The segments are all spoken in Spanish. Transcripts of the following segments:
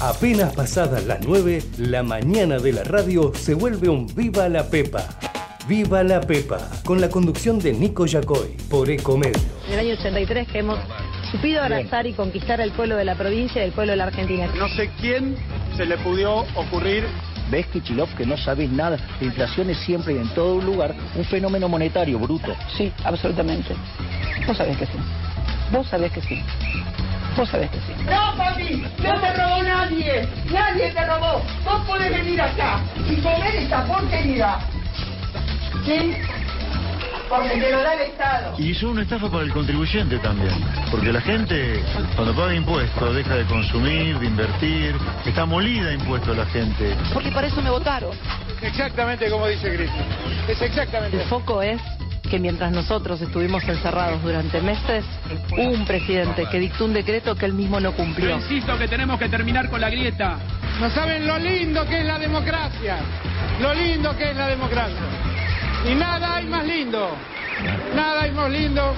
Apenas pasadas las 9, la mañana de la radio se vuelve un Viva la Pepa. Viva la Pepa, con la conducción de Nico Yacoy, por Ecomedio. En el año 83 que hemos supido abrazar y conquistar al pueblo de la provincia y al pueblo de la Argentina. No sé quién se le pudió ocurrir ¿Ves, Kichilov, que no sabes nada? La inflación es siempre y en todo lugar un fenómeno monetario bruto. Sí, absolutamente. Vos sabés que sí. Vos sabés que sí. Vos sabés que sí. No, papi, no te robó nadie. Nadie te robó. Vos podés venir acá y comer esta porquería. ¿Sí? Porque te lo da el Estado. Y son una estafa para el contribuyente también, porque la gente cuando paga impuestos deja de consumir, de invertir, está molida impuestos la gente. Porque para eso me votaron. exactamente como dice Cristo. Es exactamente El foco es que mientras nosotros estuvimos encerrados durante meses, hubo un presidente que dictó un decreto que él mismo no cumplió. insisto que tenemos que terminar con la grieta. No saben lo lindo que es la democracia. Lo lindo que es la democracia. Y nada hay más lindo. Nada hay más lindo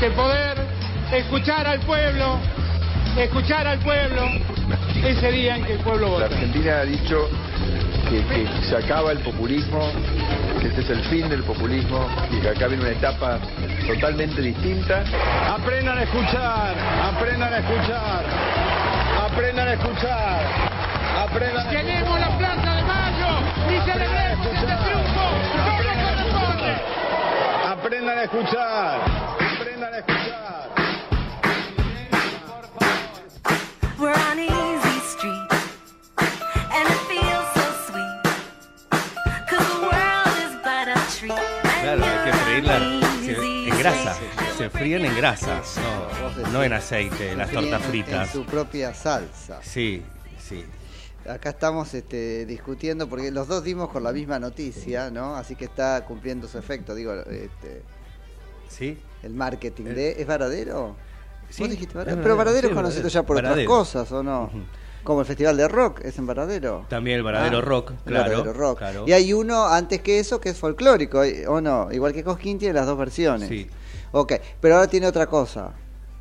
que poder escuchar al pueblo, escuchar al pueblo ese día en que el pueblo La vota. Argentina ha dicho que, que se acaba el populismo, que este es el fin del populismo y que acá viene una etapa totalmente distinta. Aprendan a escuchar, aprendan a escuchar, aprendan a escuchar, aprendan a Llenemos la Plaza de Mayo y celebremos este triunfo. Aprendan a escuchar, aprendan a escuchar. We're on Easy se- en grasa. Se fríen en grasa, no, no en aceite, las tortas En fritas. su propia salsa. Sí, sí. Acá estamos este, discutiendo porque los dos dimos con la misma noticia, ¿no? Así que está cumpliendo su efecto, digo, este, ¿Sí? el marketing de... ¿Es Varadero? Sí, ¿Vos dijiste es Varadero? Varadero, Pero Varadero sí, es conocido Varadero. ya por Varadero. otras cosas, ¿o no? Ujú. Como el Festival de Rock, es en Varadero. También el Varadero Ah, Rock, el claro. Varadero Rock. claro. Y hay uno antes que eso que es folclórico, ¿o no? Igual que Cosquín tiene las dos versiones. Sí. Ok, pero ahora tiene otra cosa.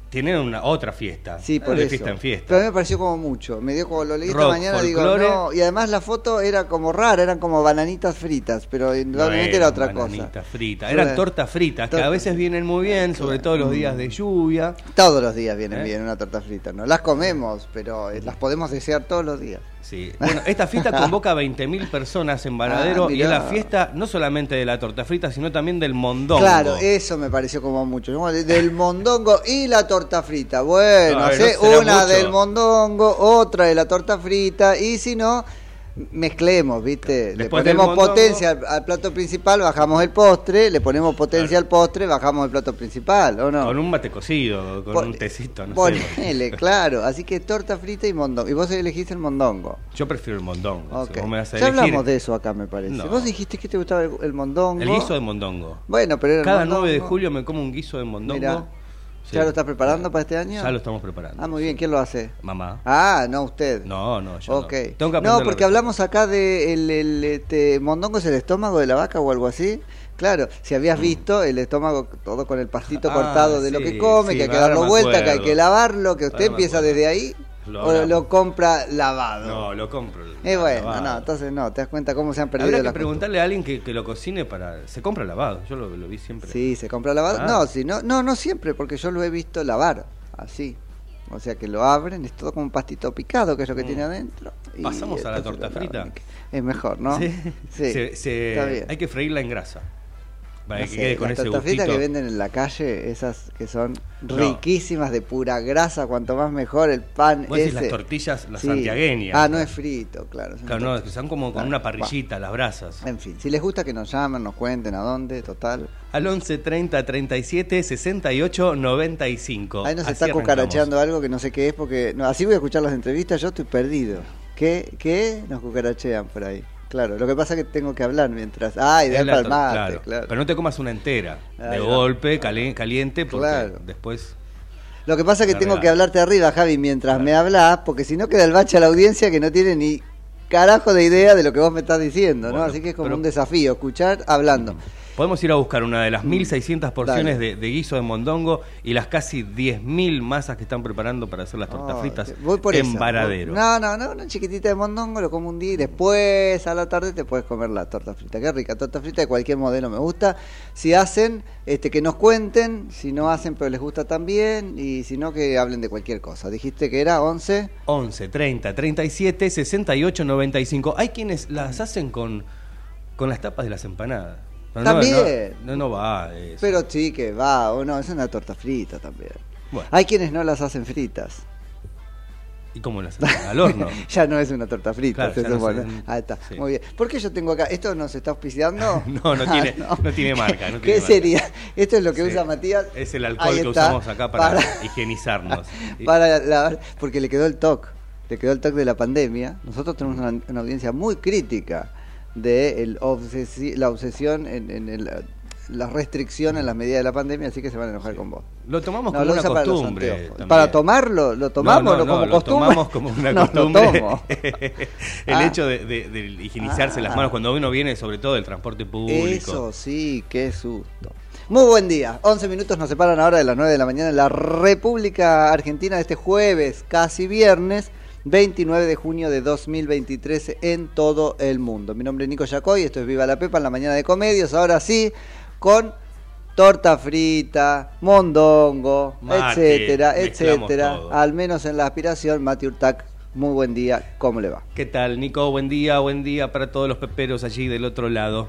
Tienen una otra fiesta. Sí, por de eso. fiesta en fiesta. Pero a mí me pareció como mucho. Me dio como lo leí esta mañana, digo, no. Y además la foto era como rara, eran como bananitas fritas, pero No indudablemente era otra cosa. bananita frita. Fue- Eran tortas fritas, que a veces vienen muy bien, sobre todo los días de lluvia. Todos los días vienen ¿Eh? bien una torta frita, ¿no? Las comemos, pero eh, las podemos desear todos los días. Sí. Bueno, esta fiesta convoca a 20.000 personas en Varadero Ah, y es la fiesta no solamente de la torta frita, sino también del mondongo. Claro, eso me pareció como mucho. Del mondongo y la torta frita. Bueno, no una mucho. del mondongo, otra de la torta frita, y si no, mezclemos, ¿viste? Le Después ponemos mondongo- potencia al, al plato principal, bajamos el postre, le ponemos potencia al postre, bajamos el plato principal, ¿o no? Con un mate cocido, con Pon- un tecito, no sé. Ponele, claro. Así que torta frita y mondongo. Y vos elegiste el mondongo. Yo prefiero el mondongo. Ok. Si vos me vas a Ya elegir- hablamos de eso acá, me parece. No. Vos dijiste que te gustaba el, el mondongo. El guiso de mondongo. Bueno, pero era el Cada mondongo. 9 de julio me como un guiso de mondongo. Mirá. ¿Ya lo estás preparando para este año? Ya lo estamos preparando. Ah, muy bien. ¿Quién lo hace? Mamá. Ah, no usted. No, no, yo Ok. no. Tengo que No, porque hablamos acá de el, el, este, mondongo es el estómago de la vaca o algo así. Claro, si habías visto el estómago todo con el pastito Ah, cortado de lo que come, sí, que hay que darlo vuelta, que hay que lavarlo, que usted empieza desde ahí Lo o lo compra lavado. No, lo compro. Eh, bueno, lavado. no, entonces no, te das cuenta cómo se han perdido Habría que preguntarle a alguien que, que lo cocine para. Se compra lavado. Yo lo, lo vi siempre. Sí, se compra lavado. Ah. No, sí, no, no, no siempre, porque yo lo he visto lavar así. O sea que lo abren, es todo como un pastito picado, que es lo que Mm. tiene adentro. y ¿Pasamos a la torta frita? Es mejor, ¿no? Sí. Sí, Se- se- está bien. Hay que freírla en grasa. Para No que sé, quede con las ese gustito. que venden en la calle, esas que son No. riquísimas de pura grasa, cuanto más mejor el pan Vos ese. decís las tortillas, las Sí. santiagueñas. Ah, no es frito, claro. son Claro, no, son como con Ah, una parrillita, las brasas. En fin, si les gusta que nos llamen, nos cuenten a dónde, total. Al 11 30 37 68 95. Ahí nos Así está arrancamos. cucaracheando algo que no sé qué es, porque así voy a escuchar las entrevistas, yo estoy perdido. ¿Qué? ¿Qué? Nos cucarachean por ahí. Claro, lo que pasa es que tengo que hablar mientras. Ah, Es ideal la para el tor- mate, claro. claro. Pero no te comas una entera. De golpe, cali- caliente, porque Claro. después. Lo que pasa es que tengo que hablarte arriba, Javi, mientras me hablas, porque si no queda el bache a la audiencia que no tiene ni carajo de idea de lo que vos me estás diciendo, ¿no? Así que es como pero- un desafío, escuchar hablando. Podemos ir a buscar una de las Mm. 1600 porciones de, de guiso de mondongo y las casi 10.000 masas que están preparando para hacer las tortas Oh, fritas voy por en esa. Varadero. No, no, no, una chiquitita de mondongo, lo como un día y después a la tarde te puedes comer la torta frita. Qué rica, torta frita de cualquier modelo me gusta. Si hacen, este que nos cuenten, si no hacen pero les gusta también y si no que hablen de cualquier cosa. Dijiste que era 11. 11, 30, 37, 68, 95. Hay quienes las hacen con, con las tapas de las empanadas. También. No, no, no va eso. Pero sí que va, o no, es una torta frita también. Bueno. Hay quienes no las hacen fritas. ¿Y cómo las hacen? Al horno. ya no es una torta frita, Claro, no está, sí. muy bien. ¿Por qué yo tengo acá? ¿Esto nos está auspiciando? No, no tiene- no tiene marca, no ¿Qué tiene marca. sería? Esto es lo que Sí. usa Matías. Es el alcohol que usamos acá para, higienizarnos. Para lavar, porque le quedó el TOC, le quedó el TOC de la pandemia. Nosotros tenemos una, una audiencia muy crítica de el obsesi- la obsesión en, en el- la restricción en las medidas de la pandemia, así que se van a enojar con vos. Lo tomamos No, como lo una para costumbre. Para tomarlo, lo tomamos No, no, ¿Lo no, como lo costumbre. tomamos como una lo costumbre. el Ah. hecho de, de- de higienizarse las Ah. manos cuando uno viene, sobre todo del transporte público. Eso sí, qué susto. Muy buen día. 11 minutos nos separan ahora de las 9 de la mañana en la República Argentina de este jueves, casi viernes, 29 de junio de 2023 en todo el mundo. Mi nombre es Nico Yacoy, esto es Viva la Pepa en la mañana de comedios. Ahora sí, con torta frita, mondongo, Mate, etcétera, etcétera. todo. Al menos en la aspiración, Mati Urtac, muy buen día. ¿Cómo le va? ¿Qué tal, Nico? Buen día, buen día para todos los peperos allí del otro lado.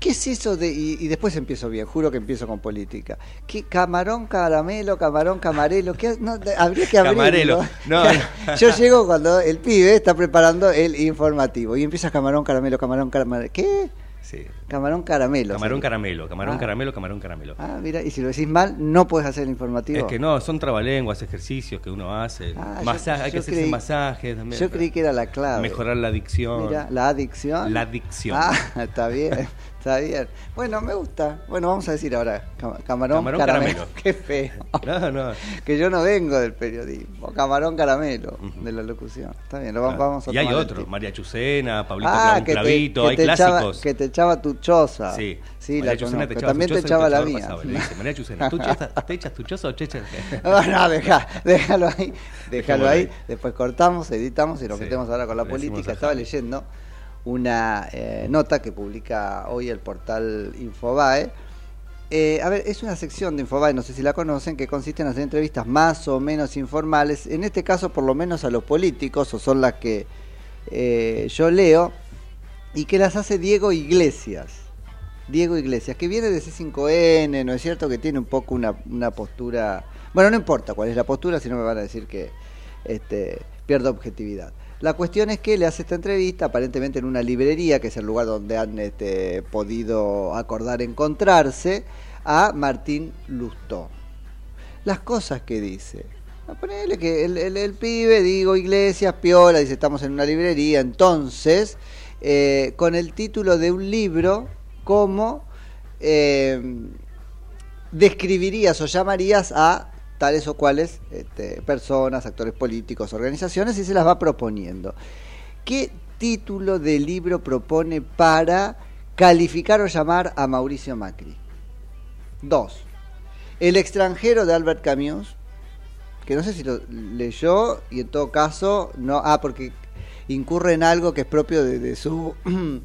¿Qué es eso de.? Y, y después empiezo bien, juro que empiezo con política. ¿Qué camarón, caramelo, camarón, camarelo? ¿Qué, no, habría que abrir. Camarelo. No, no. Yo llego cuando el pibe está preparando el informativo y empieza camarón, caramelo, camarón, caramelo. ¿Qué? Sí. Camarón, caramelo. Camarón caramelo, camarón Ah. caramelo, camarón caramelo. Ah, mira, y si lo decís mal, no puedes hacer el informativo. Es que no, son trabalenguas, ejercicios que uno hace. Ah, Masaje, yo- hay que hacerse masajes también. Yo creí que era la clave. Mejorar la adicción. Mira, la adicción. La adicción. Ah, está bien, está bien. Bueno, me gusta. Bueno, vamos a decir ahora, cam- camarón, Camarón caramelo. caramelo. Qué feo. No, no. Que yo no vengo del periodismo. Camarón caramelo, de la locución. Está bien, lo va- vamos a y hay tomar tip. María Chucena, Pablito Ah, te, Clavito, hay te echaba, clásicos. que te echaba tu choza. Sí, sí María la Chucena te echaba También te echaba la mía. pasaba, le dice, María Chucena, ¿tú echas- ¿te echas tu choza o chechas? No, no, deja, déjalo ahí, déjalo ahí. Después cortamos, editamos y nos metemos ahora con la política. Estaba leyendo una eh, nota que publica hoy el portal Infobae. Eh, a ver, es una sección de Infobae, no sé si la conocen, que consiste en hacer entrevistas más o menos informales, en este caso por lo menos a los políticos, o son las que eh, yo leo, y que las hace Diego Iglesias. Diego Iglesias, que viene de C5N, ¿no es cierto? Que tiene un poco una, una postura... Bueno, no importa cuál es la postura, si no me van a decir que este, pierdo objetividad. La cuestión es que le hace esta entrevista, aparentemente en una librería, que es el lugar donde han este, podido acordar encontrarse, a Martín Lustó. Las cosas que dice. A ponerle que el pibe, digo, Iglesias, Piola, dice, estamos en una librería, entonces, eh, con el título de un libro, como eh, describirías o llamarías a tales o cuales este, personas, actores políticos, organizaciones y se las va proponiendo. ¿Qué título de libro propone para calificar o llamar a Mauricio Macri? Dos. El extranjero de Albert Camus, que no sé si lo leyó y en todo caso no, ah, porque incurre en algo que es propio de, de su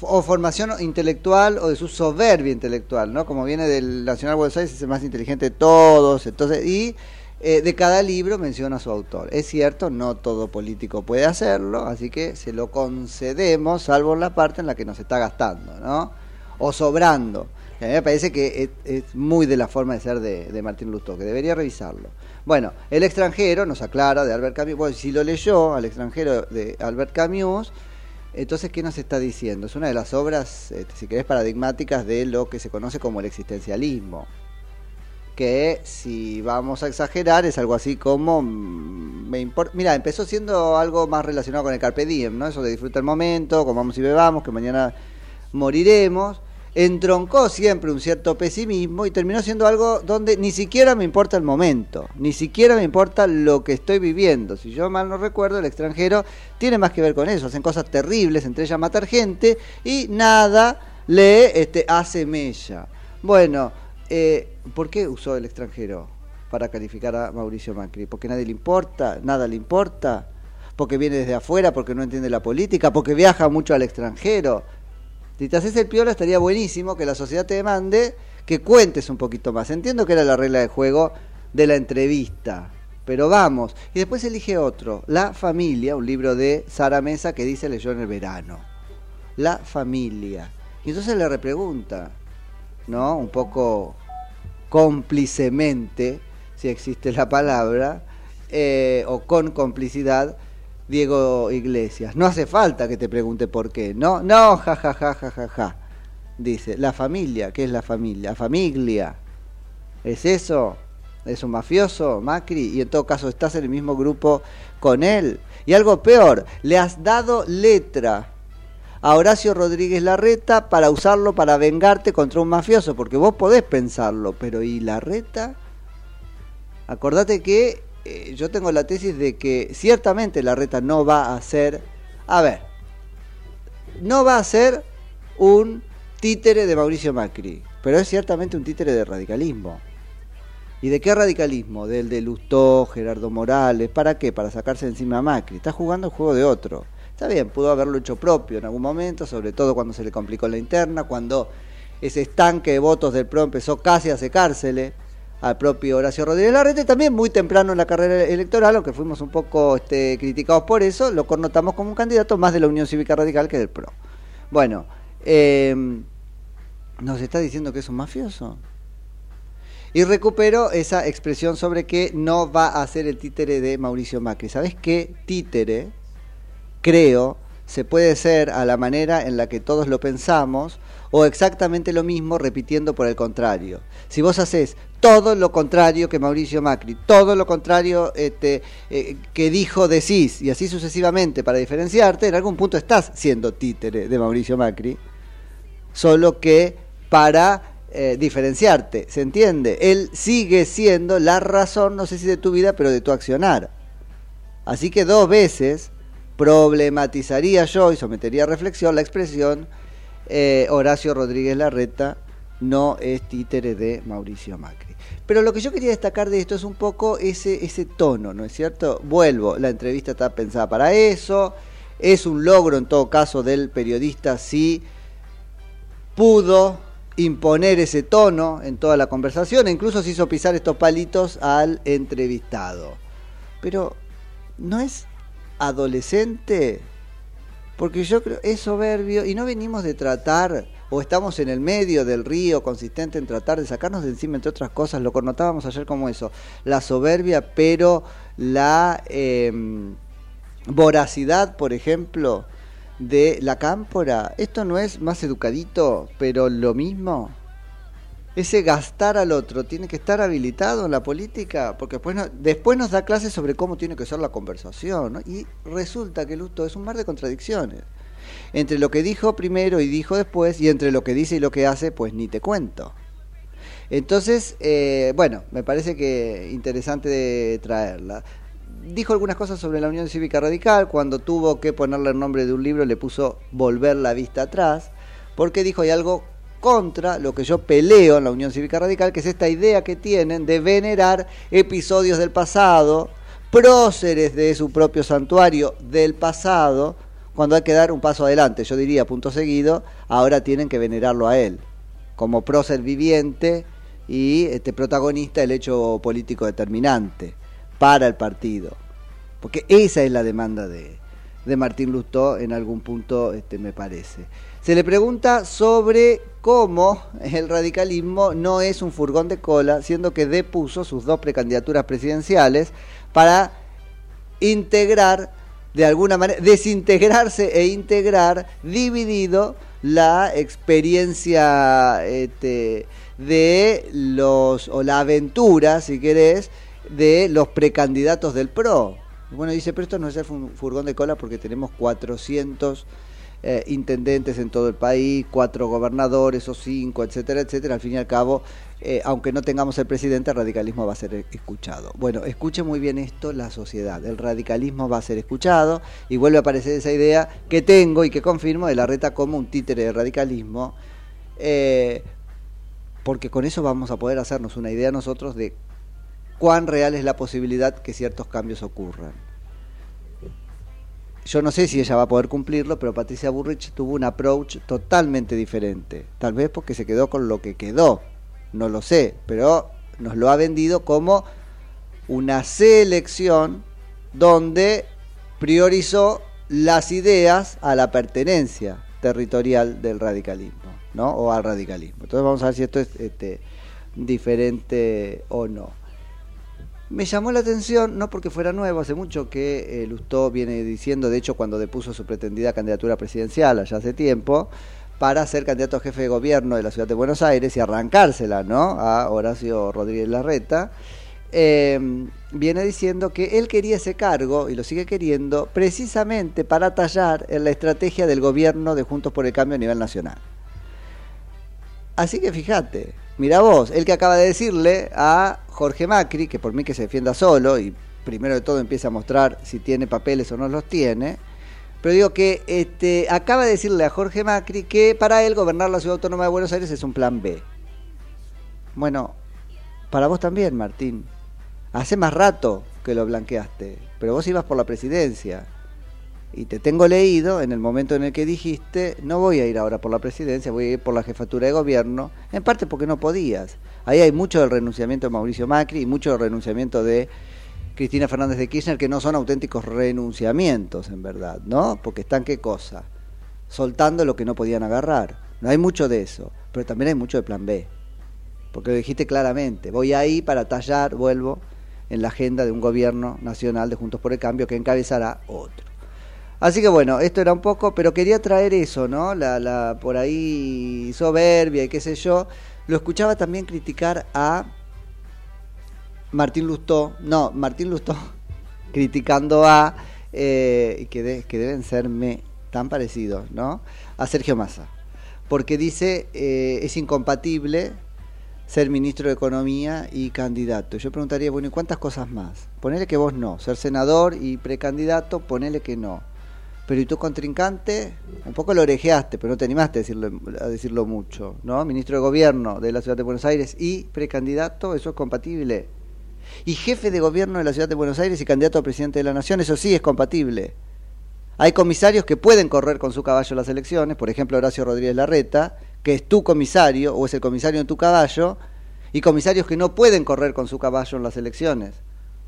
o, formación intelectual o de su soberbia intelectual, ¿no? Como viene del Nacional Buenos Aires, es el más inteligente de todos, entonces, y eh, de cada libro menciona a su autor. Es cierto, no todo político puede hacerlo, así que se lo concedemos, salvo en la parte en la que nos está gastando, ¿no? O sobrando. A mí me parece que es, muy de la forma de ser de, Martín Lustó, que debería revisarlo. Bueno, El extranjero nos aclara de Albert Camus. Bueno, si lo leyó al extranjero de Albert Camus, entonces, ¿qué nos está diciendo? Es una de las obras, este, si querés, paradigmáticas de lo que se conoce como el existencialismo. Que, si vamos a exagerar, es algo así como. mm, me importa. Mira, empezó siendo algo más relacionado con el Carpe Diem, ¿no? Eso de disfrutar el momento, comamos y bebamos, que mañana moriremos. Entroncó siempre un cierto pesimismo y terminó siendo algo donde ni siquiera me importa el momento, ni siquiera me importa lo que estoy viviendo. Si yo mal no recuerdo, el extranjero tiene más que ver con eso. Hacen cosas terribles, entre ellas matar gente, y nada le este, hace mella. Bueno, eh, ¿por qué usó el extranjero para calificar a Mauricio Macri? ¿Porque nadie le importa? ¿Nada le importa? ¿Porque viene desde afuera? ¿Porque no entiende la política? ¿Porque viaja mucho al extranjero? Si te haces el piola estaría buenísimo que la sociedad te demande que cuentes un poquito más. Entiendo que era la regla de juego de la entrevista, pero vamos. Y después elige otro, La familia, un libro de Sara Mesa que dice leyó en el verano. La familia. Y entonces le repregunta, ¿no? Un poco cómplicemente, si existe la palabra, eh, o con complicidad, Diego Iglesias. No hace falta que te pregunte por qué. No, no, ja, ja, ja, ja, ja, ja. Dice, la familia, ¿qué es la familia? La familia. ¿Es eso? ¿Es un mafioso, Macri? Y en todo caso estás en el mismo grupo con él. Y algo peor, le has dado letra a Horacio Rodríguez Larreta para usarlo para vengarte contra un mafioso, porque vos podés pensarlo, pero ¿y Larreta? Acordate que eh, yo tengo la tesis de que ciertamente Larreta no va a ser, a ver, no va a ser un títere de Mauricio Macri, pero es ciertamente un títere de radicalismo. ¿Y de qué radicalismo? Del de Lustó, Gerardo Morales. ¿Para qué? Para sacarse encima a Macri. Está jugando el juego de otro. Está bien, pudo haberlo hecho propio en algún momento, sobre todo cuando se le complicó la interna, cuando ese estanque de votos del PRO empezó casi a secársele al propio Horacio Rodríguez Larreta y también muy temprano en la carrera electoral, aunque fuimos un poco este, criticados por eso, lo connotamos como un candidato más de la Unión Cívica Radical que del PRO. Bueno, eh, ¿nos está diciendo que es un mafioso? Y recupero esa expresión sobre que no va a ser el títere de Mauricio Macri. ¿Sabes qué títere? creo, se puede ser a la manera en la que todos lo pensamos o exactamente lo mismo repitiendo por el contrario. Si vos haces todo lo contrario que Mauricio Macri, todo lo contrario este, eh, que dijo decís y así sucesivamente para diferenciarte, en algún punto estás siendo títere de Mauricio Macri, solo que para eh, diferenciarte, ¿se entiende? Él sigue siendo la razón, no sé si de tu vida, pero de tu accionar. Así que dos veces problematizaría yo y sometería a reflexión la expresión eh, Horacio Rodríguez Larreta no es títere de Mauricio Macri. Pero lo que yo quería destacar de esto es un poco ese, ese tono, ¿no es cierto? Vuelvo, la entrevista está pensada para eso, es un logro en todo caso del periodista si pudo imponer ese tono en toda la conversación e incluso se hizo pisar estos palitos al entrevistado. Pero no es adolescente? Porque yo creo, es soberbio y no venimos de tratar, o estamos en el medio del río consistente en tratar de sacarnos de encima, entre otras cosas, lo connotábamos ayer como eso, la soberbia, pero la em, voracidad, por ejemplo, de la cámpora. ¿Esto no es más educadito, pero lo mismo? ese gastar al otro tiene que estar habilitado en la política, porque después, después nos da clases sobre cómo tiene que ser la conversación, y resulta que Luto es un mar de contradicciones. Entre lo que dijo primero y dijo después, y entre lo que dice y lo que hace, pues ni te cuento. Entonces, eh, bueno, me parece que interesante traerla. Dijo algunas cosas sobre la Unión Cívica Radical, cuando tuvo que ponerle el nombre de un libro le puso Volver la vista atrás, porque dijo hay algo contra lo que yo peleo en la Unión Cívica Radical, que es esta idea que tienen de venerar episodios del pasado, próceres de su propio santuario del pasado, cuando hay que dar un paso adelante. Yo diría, punto seguido, ahora tienen que venerarlo a él, como prócer viviente y este protagonista del hecho político determinante para el partido. Porque esa es la demanda de, de Martín Lustó en algún punto, este, me parece. Se le pregunta sobre cómo el radicalismo no es un furgón de cola, siendo que depuso sus dos precandidaturas presidenciales para integrar, de alguna manera, desintegrarse e integrar dividido la experiencia este, de los, o la aventura, si querés, de los precandidatos del PRO. Bueno, dice, pero esto no es el furgón de cola porque tenemos 400 eh, intendentes en todo el país, cuatro gobernadores o cinco, etcétera, etcétera. Al fin y al cabo, eh, aunque no tengamos el presidente, el radicalismo va a ser escuchado. Bueno, escuche muy bien esto la sociedad. El radicalismo va a ser escuchado y vuelve a aparecer esa idea que tengo y que confirmo de la reta como un títere de radicalismo eh, porque con eso vamos a poder hacernos una idea nosotros de cuán real es la posibilidad que ciertos cambios ocurran. Yo no sé si ella va a poder cumplirlo, pero Patricia Burrich tuvo un approach totalmente diferente. Tal vez porque se quedó con lo que quedó, no lo sé, pero nos lo ha vendido como una selección donde priorizó las ideas a la pertenencia territorial del radicalismo, ¿no? O al radicalismo. Entonces vamos a ver si esto es este, diferente o no. Me llamó la atención, no porque fuera nuevo, hace mucho que eh, Lustó viene diciendo, de hecho cuando depuso su pretendida candidatura presidencial allá hace tiempo, para ser candidato a jefe de gobierno de la ciudad de Buenos Aires y arrancársela, ¿no? A Horacio Rodríguez Larreta, eh, viene diciendo que él quería ese cargo y lo sigue queriendo precisamente para tallar en la estrategia del gobierno de Juntos por el Cambio a nivel nacional. Así que fíjate, mira vos, el que acaba de decirle a Jorge Macri, que por mí que se defienda solo y primero de todo empieza a mostrar si tiene papeles o no los tiene, pero digo que este, acaba de decirle a Jorge Macri que para él gobernar la ciudad autónoma de Buenos Aires es un plan B. Bueno, para vos también, Martín. Hace más rato que lo blanqueaste, pero vos ibas por la presidencia. Y te tengo leído en el momento en el que dijiste, no voy a ir ahora por la presidencia, voy a ir por la jefatura de gobierno, en parte porque no podías. Ahí hay mucho del renunciamiento de Mauricio Macri y mucho del renunciamiento de Cristina Fernández de Kirchner, que no son auténticos renunciamientos, en verdad, ¿no? Porque están qué cosa? Soltando lo que no podían agarrar. No hay mucho de eso, pero también hay mucho de plan B. Porque lo dijiste claramente, voy ahí para tallar, vuelvo, en la agenda de un gobierno nacional de Juntos por el Cambio que encabezará otro. Así que bueno, esto era un poco, pero quería traer eso, ¿no? La, la por ahí soberbia y qué sé yo. Lo escuchaba también criticar a Martín Lustó, no, Martín Lustó criticando a, eh, que, de- que deben serme tan parecidos, ¿no? A Sergio Massa. Porque dice, eh, es incompatible ser ministro de Economía y candidato. Yo preguntaría, bueno, ¿y cuántas cosas más? Ponele que vos no, ser senador y precandidato, ponele que no. Pero ¿y tu contrincante? Un poco lo orejeaste, pero no te animaste a decirlo, a decirlo mucho, ¿no? Ministro de Gobierno de la Ciudad de Buenos Aires y precandidato, ¿eso es compatible? Y jefe de gobierno de la Ciudad de Buenos Aires y candidato a presidente de la Nación, eso sí es compatible. Hay comisarios que pueden correr con su caballo las elecciones, por ejemplo Horacio Rodríguez Larreta, que es tu comisario o es el comisario en tu caballo, y comisarios que no pueden correr con su caballo en las elecciones,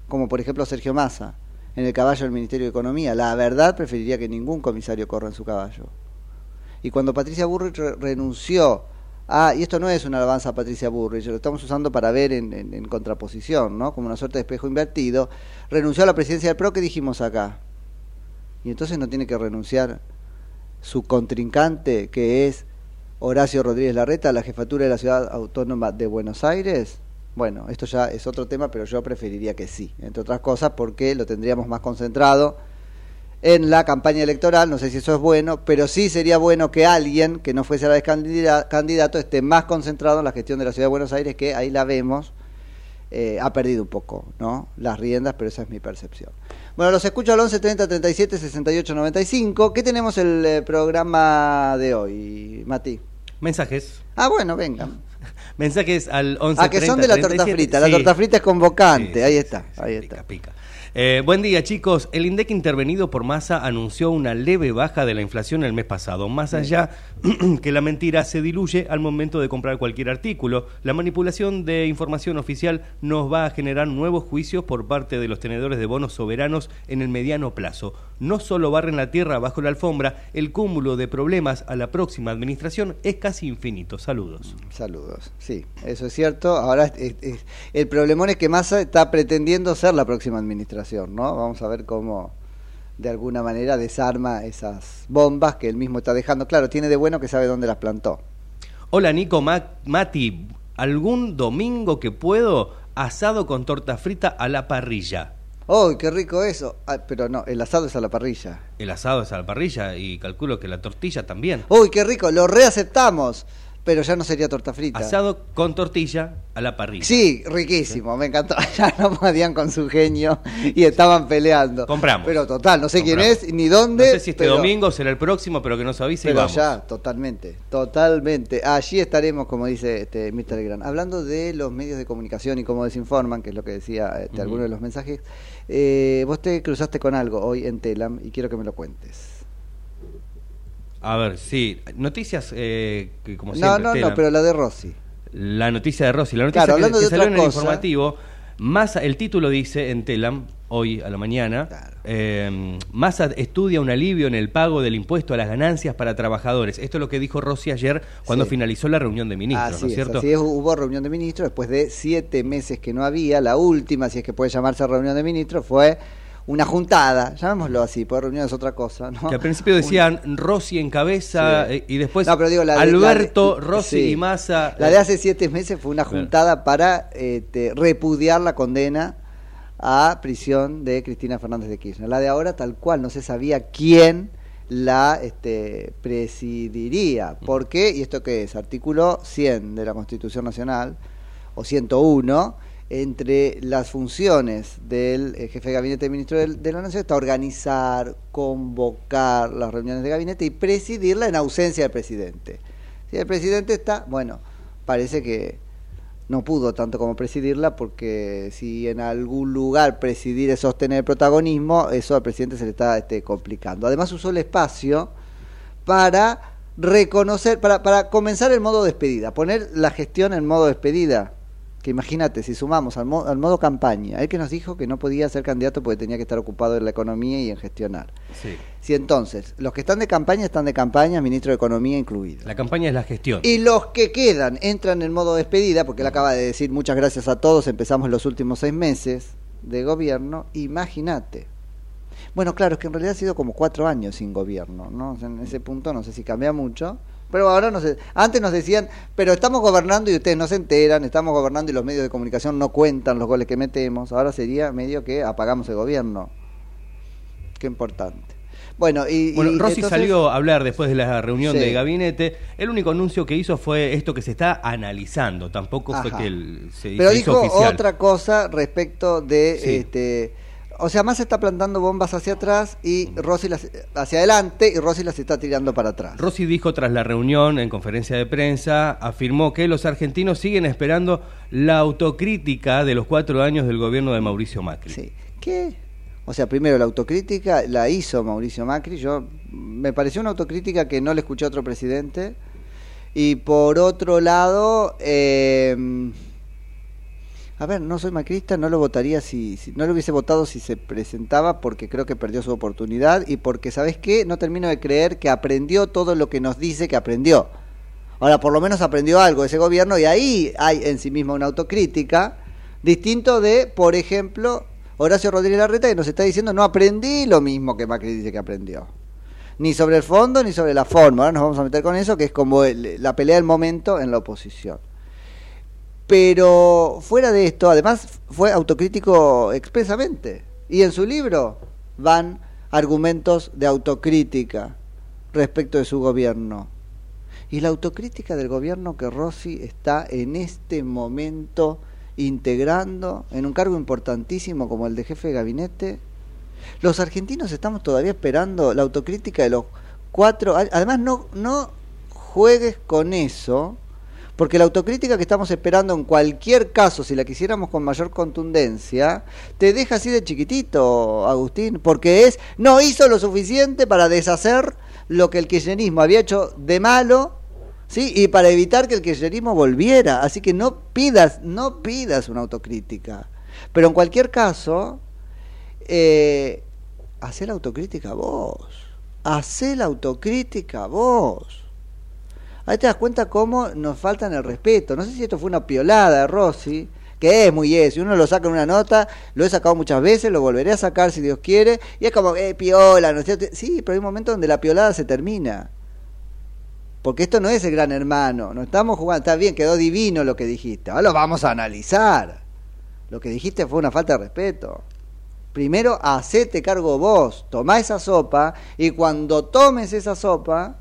como por ejemplo Sergio Massa, en el caballo del Ministerio de Economía. La verdad preferiría que ningún comisario corra en su caballo. Y cuando Patricia Burrich re- renunció a, y esto no es una alabanza a Patricia Burrich, lo estamos usando para ver en contraposición, ¿no? como una suerte de espejo invertido, renunció a la presidencia del PRO, que dijimos acá? Y entonces no tiene que renunciar su contrincante, que es Horacio Rodríguez Larreta, a la jefatura de la ciudad autónoma de Buenos Aires. Bueno, esto ya es otro tema, pero yo preferiría que sí, entre otras cosas porque lo tendríamos más concentrado en la campaña electoral, no sé si eso es bueno, pero sí sería bueno que alguien que no fuese a la candidato esté más concentrado en la gestión de la ciudad de Buenos Aires, que ahí la vemos, eh, ha perdido un poco ¿no? las riendas, pero esa es mi percepción. Bueno, los escucho al 11 30 37 68 95. ¿Qué tenemos el eh, programa de hoy, Mati? Mensajes. Ah, bueno, vengan. Mensajes al 11 Ah, que son de la torta 37. frita. La Sí. torta frita es convocante. Ahí está, ahí está. Eh, buen día, chicos. El INDEC intervenido por Massa anunció una leve baja de la inflación el mes pasado. Más allá que la mentira se diluye al momento de comprar cualquier artículo, la manipulación de información oficial nos va a generar nuevos juicios por parte de los tenedores de bonos soberanos en el mediano plazo. No solo barren la tierra bajo la alfombra, el cúmulo de problemas a la próxima administración es casi infinito. Saludos. Saludos. Sí, eso es cierto. Ahora es- es- es- el problemón es que Massa está pretendiendo ser la próxima administración, ¿no? Vamos a ver cómo de alguna manera desarma esas bombas que él mismo está dejando. Claro, tiene de bueno que sabe dónde las plantó. Hola Nico, Ma- Mati, ¿algún domingo que puedo asado con torta frita a la parrilla? ¡Oh, qué rico eso! Ah, pero no, el asado es a la parrilla. El asado es a la parrilla y calculo que la tortilla también. ¡Uy, qué rico! Lo reaceptamos. Pero ya no sería torta frita. Asado con tortilla a la parrilla. Sí, riquísimo, me encantó. Ya no podían con su genio y estaban peleando. Compramos. Pero total, no sé quién es ni dónde. No sé si este pero- domingo será el próximo, pero que nos avise y Pero vamos. ya, totalmente, totalmente. Allí estaremos, como dice este Mr. Gran. Hablando de los medios de comunicación y cómo desinforman, que es lo que decía este, Ujú. alguno de los mensajes, eh, vos te cruzaste con algo hoy en Telam y quiero que me lo cuentes. A ver, sí. Noticias, eh, que como No, siempre. no, Telam. no, pero la de Rossi. La noticia de Rossi. La noticia Claro, que, que de salió en el informativo. Massa, el título dice en Telam, hoy a la mañana, eh, Massa estudia un alivio en el pago del impuesto a las ganancias para trabajadores. Esto es lo que dijo Rossi ayer cuando Sí. finalizó la reunión de ministros, Así ¿no es es, cierto? así es, hubo reunión de ministros después de siete meses que no había. La última, si es que puede llamarse reunión de ministros, fue una juntada, llamémoslo así, porque reunión es otra cosa, ¿no? Que al principio decían Rossi en cabeza Sí. eh, y después No, pero digo, la de- Alberto, la de- Rossi sí. y Massa. La eh, de hace siete meses fue una juntada para este, repudiar la condena a prisión de Cristina Fernández de Kirchner. La de ahora, tal cual, no se sabía quién la este, presidiría. ¿Por qué? ¿Y esto qué es? Artículo 100 de la Constitución Nacional, o 101, entre las funciones del eh, jefe de gabinete del ministro de, la Nación está organizar, convocar las reuniones de gabinete y presidirla en ausencia del presidente. Si el presidente está, bueno, parece que no pudo tanto como presidirla porque si en algún lugar presidir es sostener el protagonismo, eso al presidente se le está este, complicando. Además usó el espacio para reconocer, para, para comenzar el modo despedida, poner la gestión en modo despedida. Que imagínate, si sumamos al, mo- al modo campaña, él que nos dijo que no podía ser candidato porque tenía que estar ocupado en la economía y en gestionar. sí. Si entonces, los que están de campaña están de campaña, ministro de Economía incluido. La campaña es la gestión. Y los que quedan entran en modo despedida, porque él acaba de decir muchas gracias a todos, empezamos los últimos seis meses de gobierno, imagínate. Bueno, claro, es que en realidad ha sido como cuatro años sin gobierno, ¿no? En ese punto no sé si cambia mucho, pero ahora no sé. Antes nos decían, pero estamos gobernando y ustedes no se enteran, estamos gobernando y los medios de comunicación no cuentan los goles que metemos. Ahora sería medio que apagamos el gobierno. Qué importante. Bueno, y, Bueno, y Rossi entonces- salió a hablar después de la reunión Sí. de gabinete. El único anuncio que hizo fue esto que se está analizando. Tampoco fue Ajá. que el- se, Pero se hizo dijo oficial. otra cosa respecto de Sí. este o sea, más está plantando bombas hacia atrás y Rossi las hacia adelante y Rossi las está tirando para atrás. Rossi dijo tras la reunión en conferencia de prensa, afirmó que los argentinos siguen esperando la autocrítica de los cuatro años del gobierno de Mauricio Macri. Sí. ¿Qué? O sea, primero la autocrítica la hizo Mauricio Macri, yo me pareció una autocrítica que no le escuché a otro presidente. Y por otro lado, eh, a ver, no soy macrista, no lo votaría si, no lo hubiese votado si se presentaba porque creo que perdió su oportunidad y porque, ¿sabes qué? No termino de creer que aprendió todo lo que nos dice que aprendió. Ahora, por lo menos aprendió algo ese gobierno y ahí hay en sí misma una autocrítica, distinto de, por ejemplo, Horacio Rodríguez Larreta que nos está diciendo no aprendí lo mismo que Macri dice que aprendió. Ni sobre el fondo ni sobre la forma. Ahora nos vamos a meter con eso, que es como el- la pelea del momento en la oposición. Pero fuera de esto, además fue autocrítico expresamente. Y en su libro van argumentos de autocrítica respecto de su gobierno. Y la autocrítica del gobierno que Rossi está en este momento integrando en un cargo importantísimo como el de jefe de gabinete. Los argentinos estamos todavía esperando la autocrítica de los cuatro. Además, no, no juegues con eso, porque la autocrítica que estamos esperando en cualquier caso, si la quisiéramos con mayor contundencia, te deja así de chiquitito, Agustín, porque es, no hizo lo suficiente para deshacer lo que el kirchnerismo había hecho de malo, ¿sí? Y para evitar que el kirchnerismo volviera. Así que no pidas, no pidas una autocrítica. Pero en cualquier caso, eh, la autocrítica vos. Hacé la autocrítica vos. Ahí te das cuenta cómo nos faltan el respeto. No sé si esto fue una piolada de Rossi, que es muy eso. Uno lo saca en una nota, lo he sacado muchas veces, lo volveré a sacar si Dios quiere, y es como, eh, piola, ¿no es cierto? Sí, pero hay un momento donde la piolada se termina. Porque esto no es el gran hermano, no estamos jugando, está bien, quedó divino lo que dijiste, ahora lo vamos a analizar. Lo que dijiste fue una falta de respeto. Primero, hacete cargo vos, tomá esa sopa y cuando tomes esa sopa,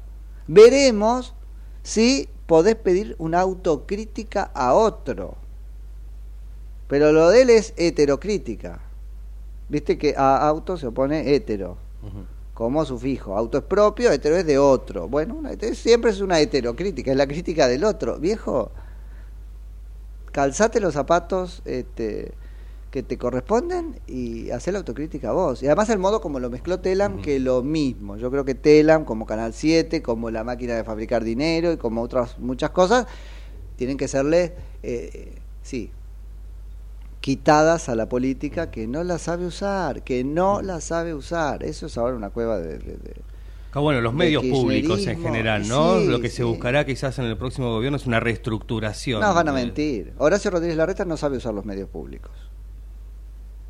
veremos si podés pedir una autocrítica a otro. Pero lo de él es heterocrítica. Viste que a auto se opone hetero, como sufijo. Auto es propio, hetero es de otro. Bueno, una siempre es una heterocrítica, es la crítica del otro. Viejo, calzate los zapatos este, que te corresponden y haz la autocrítica vos. Y además el modo como lo mezcló Telam, que lo mismo. Yo creo que Telam, como Canal 7, como la máquina de fabricar dinero y como otras muchas cosas, tienen que serle, eh, sí, quitadas a la política que no la sabe usar, que no la sabe usar. Eso es ahora una cueva de... de- de- Ah, bueno, los de medios públicos en general, ¿no? Sí, Lo que se buscará quizás en el próximo gobierno es una reestructuración. No, van a mentir. Horacio Rodríguez Larreta no sabe usar los medios públicos.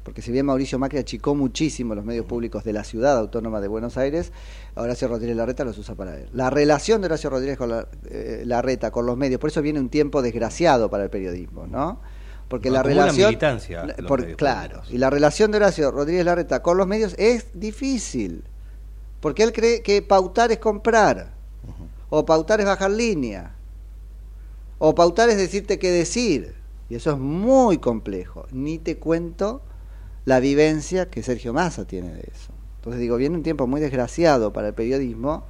Porque si bien Mauricio Macri achicó muchísimo los medios públicos de la ciudad autónoma de Buenos Aires, Horacio Rodríguez Larreta los usa para él. La relación de Horacio Rodríguez con la- eh, Larreta con los medios, por eso viene un tiempo desgraciado para el periodismo, ¿no? Porque la relación... militancia, por- claro, y la relación de Horacio Rodríguez Larreta con los medios es difícil. Porque él cree que pautar es comprar, o pautar es bajar línea, o pautar es decirte qué decir. Y eso es muy complejo. Ni te cuento la vivencia que Sergio Massa tiene de eso. Entonces digo, viene un tiempo muy desgraciado para el periodismo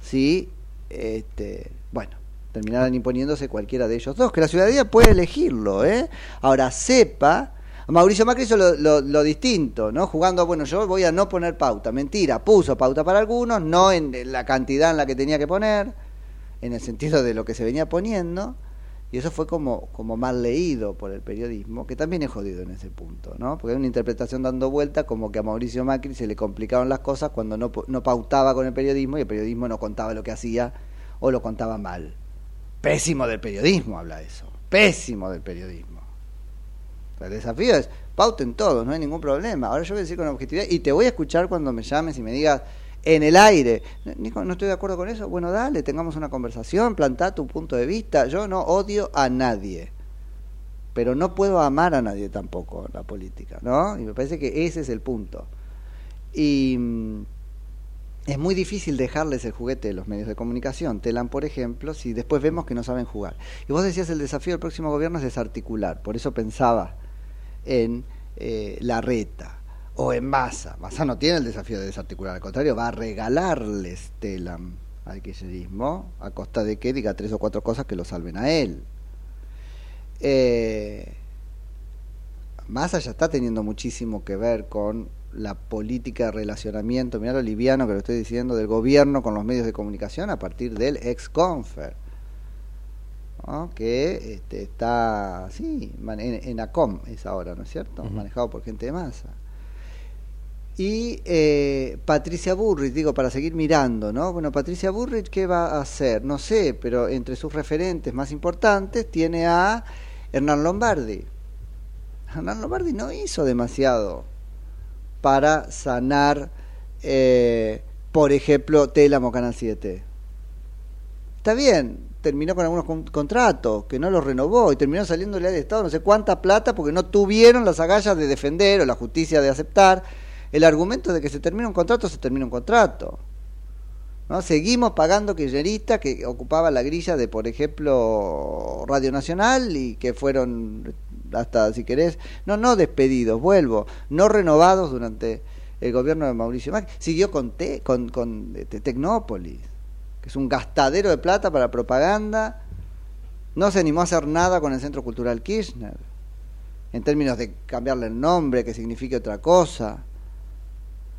si, este, bueno, terminaran imponiéndose cualquiera de ellos dos, que la ciudadanía puede elegirlo, ¿eh? Ahora sepa, Mauricio Macri hizo lo, lo- lo distinto, ¿no? Jugando, bueno, yo voy a no poner pauta, mentira, puso pauta para algunos, no en la cantidad en la que tenía que poner, en el sentido de lo que se venía poniendo, y eso fue como, como mal leído por el periodismo, que también es jodido en ese punto, ¿no? Porque hay una interpretación dando vuelta como que a Mauricio Macri se le complicaron las cosas cuando no, no pautaba con el periodismo y el periodismo no contaba lo que hacía o lo contaba mal. Pésimo del periodismo habla eso, pésimo del periodismo. El desafío es, pauten todos, no hay ningún problema. Ahora yo voy a decir con objetividad y te voy a escuchar cuando me llames y me digas en el aire, Nico, no estoy de acuerdo con eso. Bueno, dale, tengamos una conversación, plantá tu punto de vista. Yo no odio a nadie, pero no puedo amar a nadie tampoco en la política, ¿no? Y me parece que ese es el punto. Y mm, es muy difícil dejarles el juguete de los medios de comunicación. Telan, por ejemplo, si después vemos que no saben jugar. Y vos decías, el desafío del próximo gobierno es desarticular. Por eso pensaba en eh, la reta o en Massa. Massa no tiene el desafío de desarticular, al contrario, va a regalarles Telam al kirchnerismo a costa de que diga tres o cuatro cosas que lo salven a él. Eh, Massa ya está teniendo muchísimo que ver con la política de relacionamiento, mirá lo liviano que lo estoy diciendo, del gobierno con los medios de comunicación a partir del ex-confer. ¿no? que este, está, sí, en ACOM es ahora, ¿no es cierto? Manejado por gente de masa. Y eh, Patricia Burrich, digo, para seguir mirando, ¿no? Bueno, Patricia Burrich, ¿qué va a hacer? No sé, pero entre sus referentes más importantes tiene a Hernán Lombardi. Hernán Lombardi no hizo demasiado para sanar, eh, por ejemplo, Telamo Canal 7. Está bien, terminó con algunos con- contratos que no los renovó y terminó saliéndole de Estado no sé cuánta plata porque no tuvieron las agallas de defender o la justicia de aceptar el argumento de que se termina un contrato, se termina un contrato. ¿no? Seguimos pagando kirchneristas que ocupaban la grilla de, por ejemplo, Radio Nacional y que fueron hasta, si querés, no, no despedidos, vuelvo, no renovados durante el gobierno de Mauricio Macri. Siguió con, Te- con, con este, Tecnópolis, que es un gastadero de plata para propaganda. No se animó a hacer nada con el Centro Cultural Kirchner, en términos de cambiarle el nombre, que signifique otra cosa.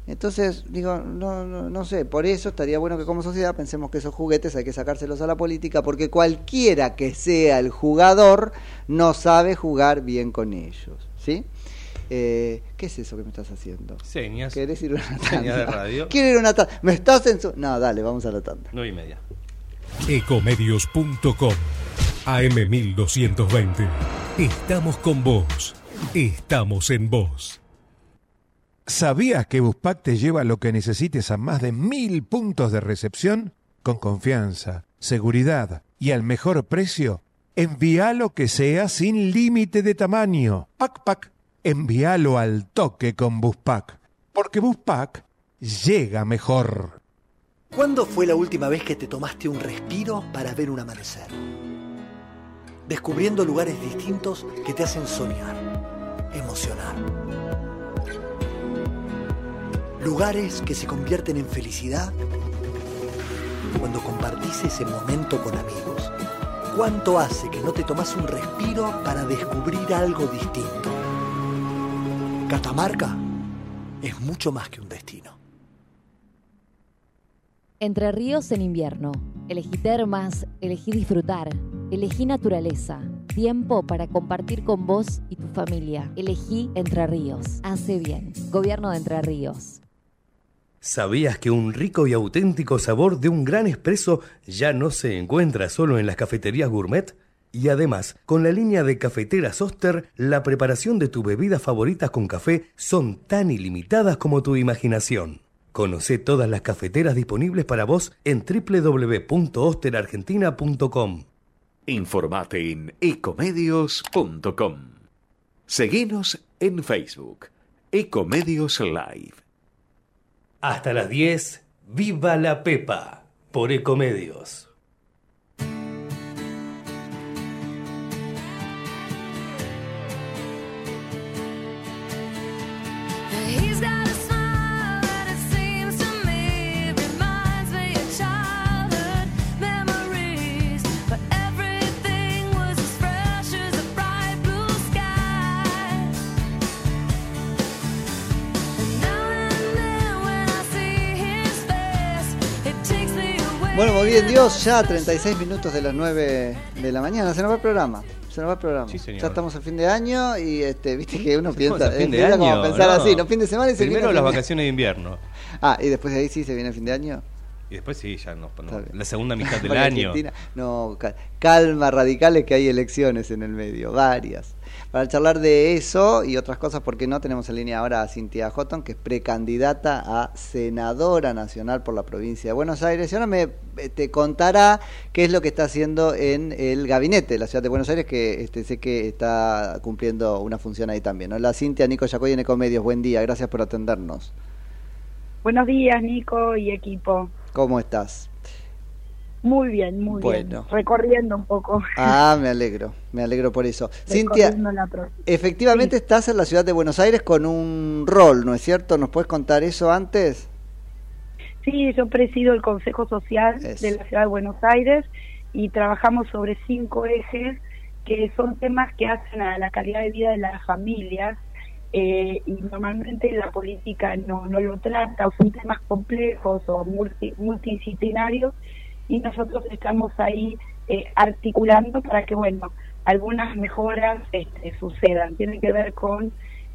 Entonces, digo, no, no, no sé, por eso estaría bueno que como sociedad pensemos que esos juguetes hay que sacárselos a la política, porque cualquiera que sea el jugador no sabe jugar bien con ellos, ¿sí? Eh, ¿Qué es eso que me estás haciendo? Señas. ¿Querés ir a una tanda? Señas de radio. Quiero ir a una tanda. ¿Me estás en su...? No, dale, vamos a la tanda. Nueve y media. Ecomedios.com AM1220. Estamos con vos. Estamos en vos. ¿Sabías que Buspack te lleva lo que necesites a más de mil puntos de recepción? Con confianza, seguridad y al mejor precio. Envíalo que sea sin límite de tamaño. Pac Pac. Envíalo al toque con Buspack. Porque Buspack llega mejor. ¿Cuándo fue la última vez que te tomaste un respiro para ver un amanecer? Descubriendo lugares distintos que te hacen soñar, emocionar. Lugares que se convierten en felicidad cuando compartís ese momento con amigos. ¿Cuánto hace que no te tomas un respiro para descubrir algo distinto? Catamarca es mucho más que un destino. Entre ríos en invierno. Elegí termas, elegí disfrutar, elegí naturaleza. Tiempo para compartir con vos y tu familia. Elegí Entre Ríos. Hace bien. Gobierno de Entre Ríos. ¿Sabías que un rico y auténtico sabor de un gran espresso ya no se encuentra solo en las cafeterías gourmet? Y además, con la línea de cafeteras Oster, la preparación de tus bebidas favoritas con café son tan ilimitadas como tu imaginación. Conoce todas las cafeteras disponibles para vos en www.osterargentina.com. Informate en ecomedios.com. Seguinos en Facebook, Ecomedios Live. Hasta las 10, ¡Viva la Pepa! Por Ecomedios. Bien, Dios, ya 36 minutos de las 9 de la mañana. Se nos va el programa. Se nos va el programa. señor. Ya estamos al fin de año y este, viste que uno piensa, fin de empieza como pensar no. así, no fin de semana y se Primero las vacaciones de invierno. Ah, y después de ahí sí se viene el fin de año. Y después sí, ya nos ponemos la segunda mitad del año. Argentina, No, ca- calma radicales que hay elecciones en el medio, varias. Para charlar de eso y otras cosas, porque no tenemos en línea ahora a Cintia Houghton, que es precandidata a senadora nacional por la provincia de Buenos Aires. Y ahora me eh, te contará qué es lo que está haciendo en el gabinete de la ciudad de Buenos Aires, que este, sé que está cumpliendo una función ahí también. Hola Cintia, Nico Yacoy en Ecomedios, buen día, gracias por atendernos. Buenos días, Nico y equipo. ¿Cómo estás? Muy bien, muy Bueno. bien. Recorriendo un poco. Ah, me alegro, me alegro por eso. Cintia, la efectivamente estás en la ciudad de Buenos Aires con un rol, ¿no es cierto? ¿Nos puedes contar eso antes? Sí, yo presido el Consejo Social Eso. de la Ciudad de Buenos Aires y trabajamos sobre cinco ejes que son temas que hacen a la calidad de vida de las familias eh, y normalmente la política no, no lo trata o son temas complejos o multi- multidisciplinarios y nosotros estamos ahí eh, articulando para que, bueno, algunas mejoras este, sucedan. Tienen que ver con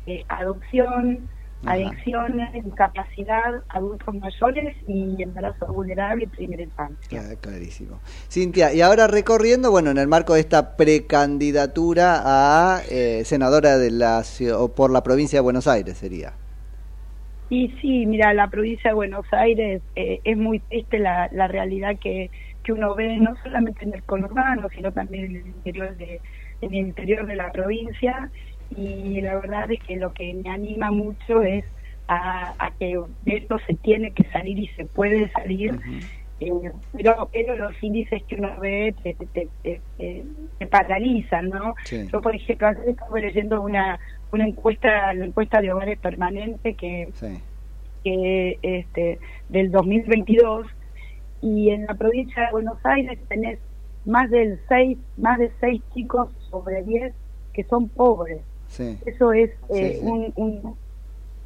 eh, adopción, Ajá. adicciones, discapacidad, adultos mayores y embarazo vulnerable y primera infancia. Claro, clarísimo. Cintia, y ahora recorriendo, bueno, en el marco de esta precandidatura a eh, senadora de la por la provincia de Buenos Aires sería. Y sí, mira, la provincia de Buenos Aires eh, es muy triste la, la realidad que, que uno ve, no solamente en el conurbano, sino también en el interior de, en el interior de la provincia. Y la verdad es que lo que me anima mucho es a, a que de esto se tiene que salir y se puede salir. Eh, pero, pero los índices que uno ve te, te, te, te- te- te paralizan, ¿no? Sí. Yo, por ejemplo, ayer estaba leyendo una, una encuesta, la encuesta de hogares permanente que, Sí. que este del 2022 y en la provincia de Buenos Aires tenés más del seis más de seis chicos sobre 10 que son pobres Sí. eso es eh, sí. Un, un-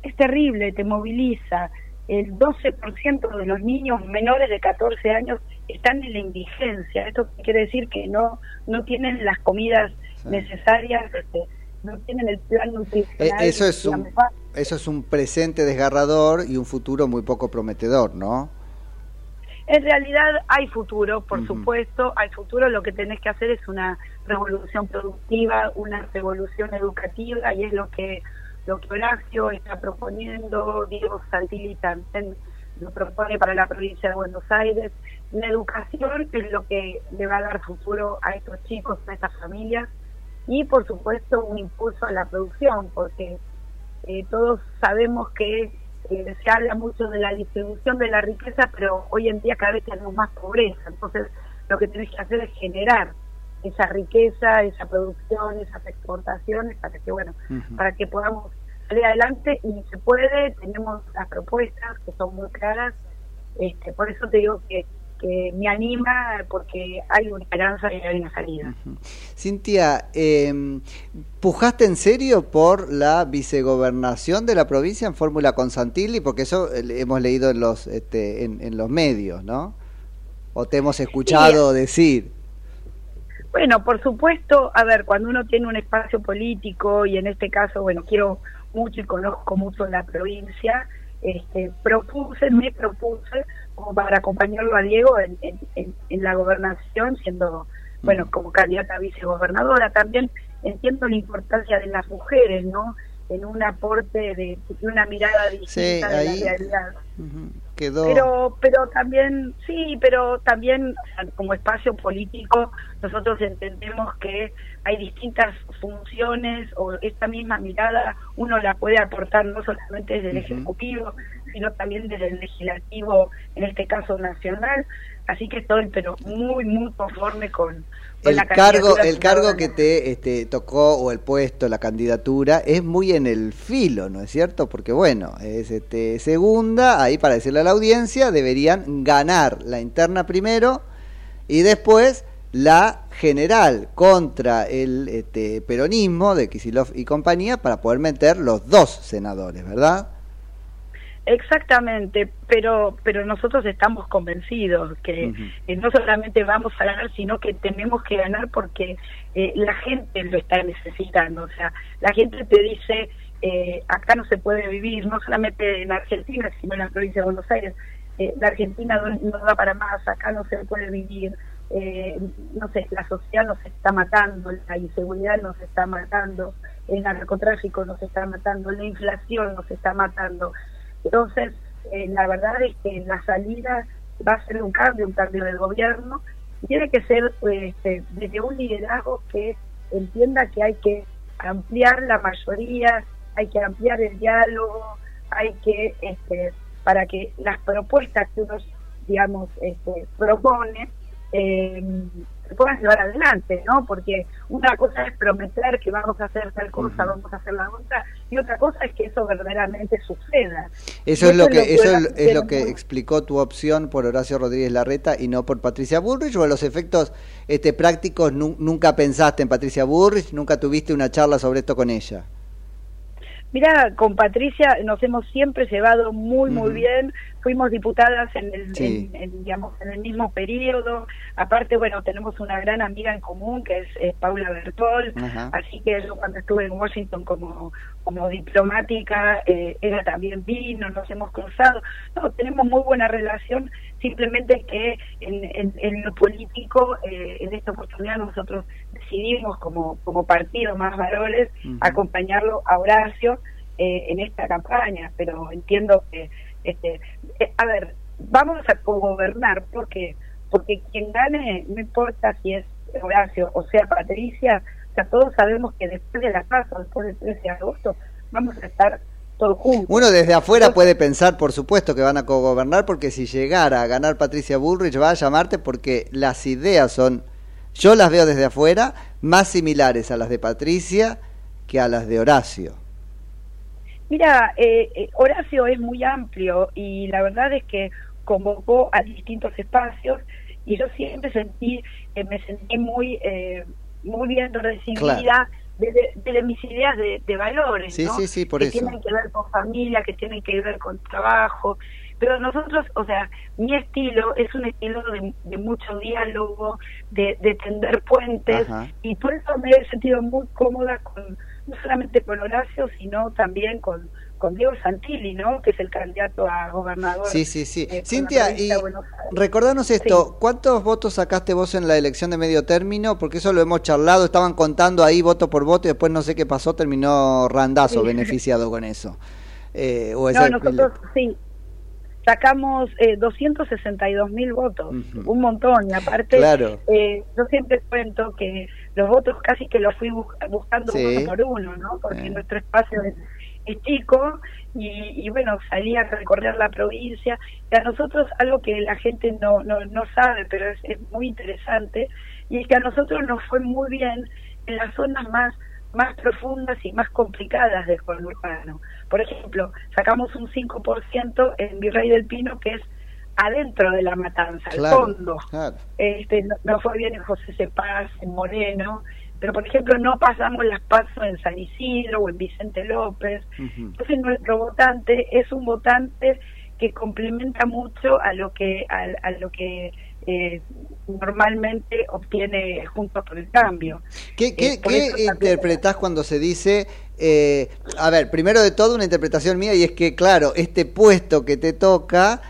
es terrible te moviliza el 12% de los niños menores de 14 años están en la indigencia esto quiere decir que no no tienen las comidas necesarias este, no tienen el plan Eh, nutricional eso es un eso es un presente desgarrador y un futuro muy poco prometedor, ¿no? En realidad hay futuro, por supuesto, hay futuro. Lo que tenés que hacer es una revolución productiva, una revolución educativa y es lo que lo que Horacio está proponiendo, Diego Santilli también lo propone para la provincia de Buenos Aires. La educación es lo que le va a dar futuro a estos chicos, a estas familias y por supuesto un impulso a la producción, porque eh, todos sabemos que eh, se habla mucho de la distribución de la riqueza, pero hoy en día cada vez tenemos más pobreza. Entonces, lo que tenés que hacer es generar esa riqueza, esa producción, esas exportaciones para que, bueno, para que podamos salir adelante. Y se puede, tenemos las propuestas que son muy claras, este, por eso te digo que, que me anima porque hay una esperanza y hay una salida. Cintia, eh, ¿pujaste en serio por la vicegobernación de la provincia en fórmula con Santilli? Porque eso eh, hemos leído en los, este, en, en los medios, ¿no? ¿O te hemos escuchado decir? Bueno, por supuesto, a ver, cuando uno tiene un espacio político y en este caso, bueno, quiero mucho y conozco mucho la provincia, este, propuse, me propuse como para acompañarlo a Diego en, en, en- en la gobernación, siendo, bueno, como candidata a vicegobernadora. También entiendo la importancia de las mujeres, ¿no? En un aporte de, de una mirada distinta de ahí- la realidad. Quedó. Pero, pero también, sí, pero también como espacio político nosotros entendemos que hay distintas funciones o esta misma mirada uno la puede aportar no solamente desde el Ujú. Ejecutivo, sino también desde el Legislativo, en este caso nacional. Así que estoy, pero muy, muy conforme con, con el la cargo, el cargo que te este, tocó o el puesto, la candidatura, es muy en el filo, ¿no es cierto? Porque bueno, es este, segunda, ahí para decirle a la audiencia, deberían ganar la interna primero y después la general contra el este, peronismo de Kisilov y compañía para poder meter los dos senadores, ¿verdad? Exactamente, pero pero nosotros estamos convencidos que eh, no solamente vamos a ganar, sino que tenemos que ganar porque eh, la gente lo está necesitando. O sea, la gente te dice, eh, acá no se puede vivir, no solamente en Argentina, sino en la provincia de Buenos Aires. Eh, la Argentina no, no da para más, acá no se puede vivir. Eh, no sé, la sociedad nos está matando, la inseguridad nos está matando, el narcotráfico nos está matando, la inflación nos está matando. Entonces, eh, la verdad es que la salida va a ser un cambio, un cambio del gobierno. Tiene que ser eh, este, desde un liderazgo que entienda que hay que ampliar la mayoría, hay que ampliar el diálogo, hay que, este, para que las propuestas que uno, digamos, este, propone, eh, se puedan llevar adelante, ¿no? Porque una cosa es prometer que vamos a hacer tal cosa, vamos a hacer la otra, y otra cosa es que eso verdaderamente suceda. Eso es lo que eso es, lo que explicó tu opción por Horacio Rodríguez Larreta y no por Patricia Bullrich o a los efectos este prácticos nu- nunca pensaste en Patricia Bullrich, nunca tuviste una charla sobre esto con ella. Mira, con Patricia nos hemos siempre llevado muy, muy bien. Fuimos diputadas en el, Sí. en- en, digamos, en el mismo periodo. Aparte, bueno, tenemos una gran amiga en común que es, Paula Bertol. Así que yo cuando estuve en Washington como, como diplomática, eh, ella también vino, nos hemos cruzado. No, tenemos muy buena relación, simplemente que en, en, en lo político, eh, en esta oportunidad nosotros decidimos como, como partido más valores acompañarlo a Horacio eh, en esta campaña, pero entiendo que, este, eh, a ver, vamos a gobernar, ¿por qué? Porque quien gane, no importa si es Horacio o sea Patricia, o sea, todos sabemos que después de la paso, después del 13 de agosto, vamos a estar juntos. Uno desde afuera puede pensar, por supuesto, que van a cogobernar porque si llegara a ganar Patricia Bullrich va a llamarte porque las ideas son, yo las veo desde afuera, más similares a las de Patricia que a las de Horacio. Mira, eh, eh, Horacio es muy amplio y la verdad es que convocó a distintos espacios y yo siempre sentí, eh, me sentí muy, eh, muy bien recibida Claro. Desde, desde mis ideas de, de valores, Sí, ¿no? sí, sí, por que eso. tienen que ver con familia, que tienen que ver con trabajo. Pero nosotros, o sea, mi estilo es un estilo de, de mucho diálogo, de, de tender puentes, Ajá. y por eso me he sentido muy cómoda con no solamente con Horacio, sino también con, con Diego Santilli, ¿no? Que es el candidato a gobernador. Sí, sí, sí. eh, Cintia, y recordanos esto, ¿cuántos votos sacaste vos en la elección de medio término? Porque eso lo hemos charlado, estaban contando ahí voto por voto y después no sé qué pasó, terminó Randazo Sí. beneficiado con eso. Eh, o No, nosotros sí. Sacamos eh, 262 mil votos, un montón. Y aparte, Claro. eh, yo siempre cuento que los votos casi que los fui bus- buscando Sí. uno por uno, ¿no? Porque nuestro espacio es, es chico y, y bueno, salí a recorrer la provincia. Y a nosotros algo que la gente no, no, no sabe, pero es, es muy interesante, y es que a nosotros nos fue muy bien en las zonas más más profundas y más complicadas del conurbano. Por ejemplo, sacamos un 5% en Virrey del Pino, que es adentro de la matanza, al fondo. claro. Este, no, no fue bien en José Cepaz, en Moreno, pero por ejemplo no pasamos las pasos en San Isidro o en Vicente López. Entonces nuestro votante es un votante que complementa mucho a lo que a, a lo que eh, normalmente obtiene Juntos por el Cambio. ¿Qué, qué, Eh, qué también- interpretás cuando se dice, eh, a ver, primero de todo una interpretación mía y es que, claro, este puesto que te toca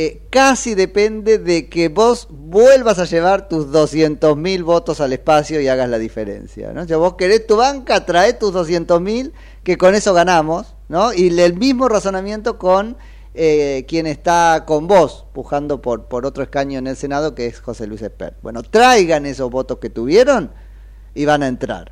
eh, casi depende de que vos vuelvas a llevar tus 200.000 votos al espacio y hagas la diferencia, ¿no? O sea, vos querés tu banca, trae tus 200.000 que con eso ganamos, ¿no? Y el mismo razonamiento con eh, quien está con vos, pujando por, por otro escaño en el Senado, que es José Luis Espert. Bueno, traigan esos votos que tuvieron y van a entrar.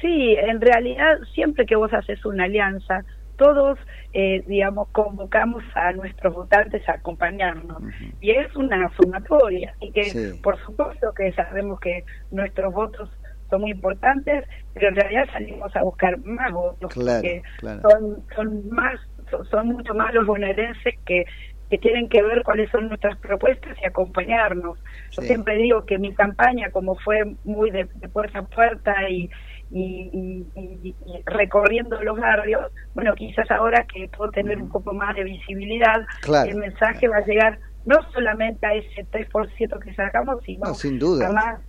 Sí, en realidad siempre que vos haces una alianza, todos, eh, digamos, convocamos a nuestros votantes a acompañarnos. Y es una sumatoria. Y que, Sí. por supuesto, que sabemos que nuestros votos son muy importantes, pero en realidad salimos a buscar más votos. Claro, porque claro. son, son, más, son, son mucho más los bonaerenses que que tienen que ver cuáles son nuestras propuestas y acompañarnos. Yo Sí. siempre digo que mi campaña, como fue muy de, de puerta a puerta y, y, y- recorriendo los barrios, bueno, quizás ahora que puedo tener un poco más de visibilidad, Claro. el mensaje va a llegar no solamente a ese 3% que sacamos, sino No, sin duda. a más.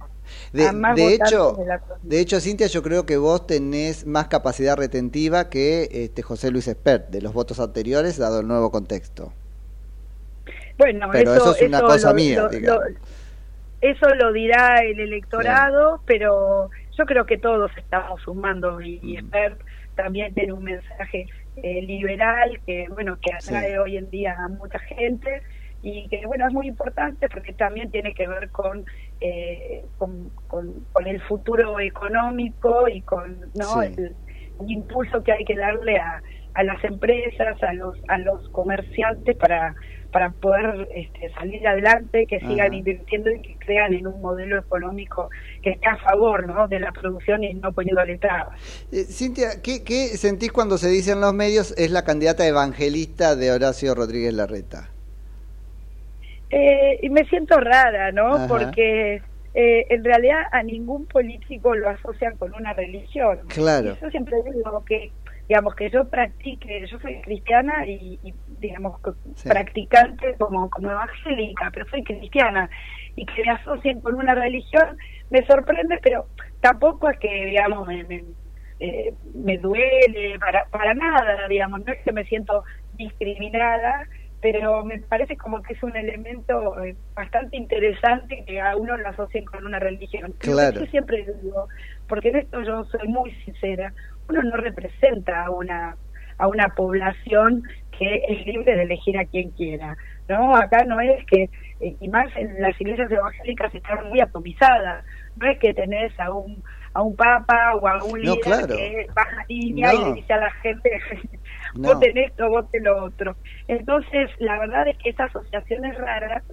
De, hecho, de hecho, Cintia, yo creo que vos tenés más capacidad retentiva que este José Luis Espert de los votos anteriores, dado el nuevo contexto. Bueno, Pero eso es una cosa mía, digamos. eso lo dirá el electorado, pero yo creo que todos estamos sumando y, Mm. y Espert también tiene un mensaje eh, liberal que bueno que atrae Sí. hoy en día a mucha gente y que bueno es muy importante porque también tiene que ver con eh, con, con, con el futuro económico y con no Sí. el, el impulso que hay que darle a, a las empresas a los a los comerciantes para para poder este, salir adelante que sigan Ajá. invirtiendo y que crean en un modelo económico que esté a favor ¿no? de la producción y no poniéndole trabas Eh, Cintia, ¿qué, ¿qué sentís cuando se dice en los medios es la candidata evangelista de Horacio Rodríguez Larreta? Eh, y me siento rara, ¿no? Ajá. Porque eh, en realidad a ningún político lo asocian con una religión. Claro. Y yo siempre digo que, digamos, que yo practique, yo soy cristiana y, y, digamos, Sí. practicante como, como evangélica, pero soy cristiana. Y que me asocien con una religión me sorprende, pero tampoco es que, digamos, me, me, eh, me duele para, para nada, digamos, no es que me siento discriminada, pero me parece como que es un elemento eh, bastante interesante que a uno lo asocien con una religión. Claro. Yo siempre digo, porque en esto yo soy muy sincera, uno no representa a una a una población que es libre de elegir a quien quiera, ¿no? Acá no es que, eh, y más en las iglesias evangélicas están muy atomizadas, no es que tenés a un a un papa o a un No, líder claro. que baja línea y No. le dice a la gente No. voten esto, voten lo otro. Entonces, la verdad es que esa asociación es rara.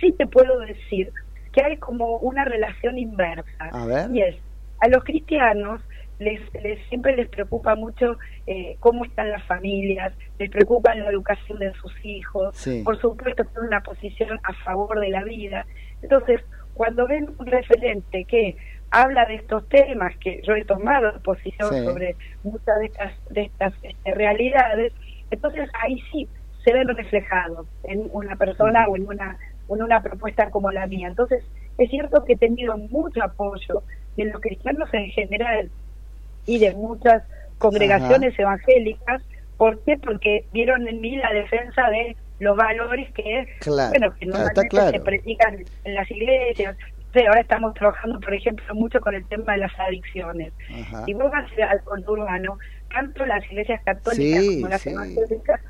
Sí te puedo decir que hay como una relación inversa. A ver. Y es, a los cristianos les, les siempre les preocupa mucho eh, cómo están las familias, les preocupa la educación de sus hijos, Sí. por supuesto tienen una posición a favor de la vida. Entonces, cuando ven un referente que habla de estos temas, que yo he tomado posición Sí. sobre muchas de estas, de estas este, realidades, entonces ahí sí se ven reflejados en una persona o en una, o en una propuesta como la mía. Entonces, es cierto que he tenido mucho apoyo de los cristianos en general y de muchas congregaciones evangélicas. ¿Por qué? Porque vieron en mí la defensa de los valores que, Claro, bueno, que normalmente claro. se predican en las iglesias. Sí, ahora estamos trabajando, por ejemplo, mucho con el tema de las adicciones. Ajá. Si vos vas al conurbano, tanto las iglesias católicas Sí, como las sí. evangélicas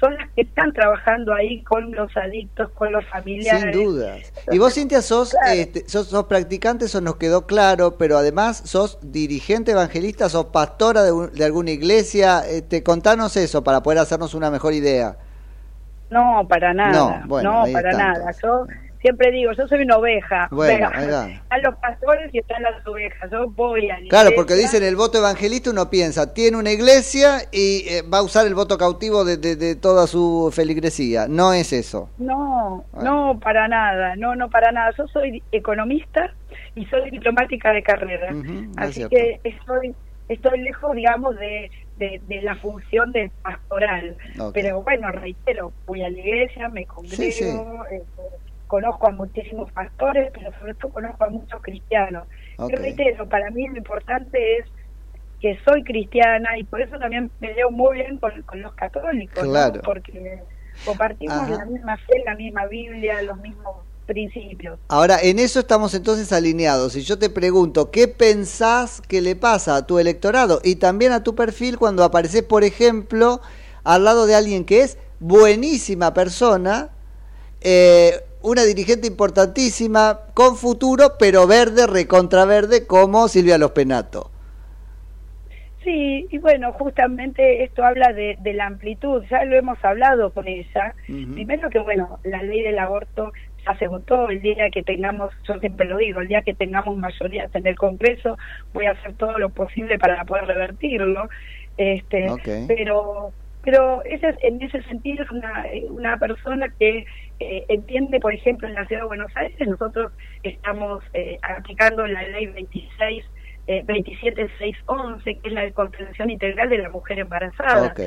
son las que están trabajando ahí con los adictos, con los familiares. Sin dudas. Y vos, Cintia, sos, este, sos, sos practicante, eso nos quedó claro, pero además sos dirigente evangelista, sos pastora de, un- de alguna iglesia. Este, contanos eso para poder hacernos una mejor idea. No, para nada. No, bueno, no, ahí para nada. Yo siempre digo, yo soy una oveja. Bueno. Están los pastores y están las ovejas. Yo voy a la Claro, porque dicen el voto evangelista, uno piensa, tiene una iglesia y eh, va a usar el voto cautivo de, de- de toda su feligresía. No es eso. No, no, para nada. No, no, para nada. Yo soy economista y soy diplomática de carrera. Así que estoy, estoy lejos, digamos, de, de, de la función del pastoral. Pero bueno, reitero, voy a la iglesia, me congrego, Sí, sí. eh, conozco a muchísimos pastores, pero sobre todo conozco a muchos cristianos. Ok. Y reitero, para mí lo importante es que soy cristiana y por eso también me llevo muy bien con, con los católicos, ¿no? Claro. porque compartimos Ajá. la misma fe, la misma Biblia, los mismos principios. Ahora, en eso estamos entonces alineados. Y yo te pregunto, ¿qué pensás que le pasa a tu electorado y también a tu perfil cuando apareces, por ejemplo, al lado de alguien que es buenísima persona, eh, una dirigente importantísima, con futuro, pero verde, recontraverde, como Silvia Los Penato? Sí, y bueno, justamente esto habla de, de la amplitud, ya lo hemos hablado con ella. Primero que, bueno, la ley del aborto ya se votó, el día que tengamos, yo siempre lo digo, el día que tengamos mayorías en el Congreso, voy a hacer todo lo posible para poder revertirlo. Este. Pero pero ella es- en ese sentido es una, una persona que eh, entiende, por ejemplo, en la Ciudad de Buenos Aires, nosotros estamos eh, aplicando la ley 26 eh, 27611, que es la de contención integral de la mujer embarazada. Ok.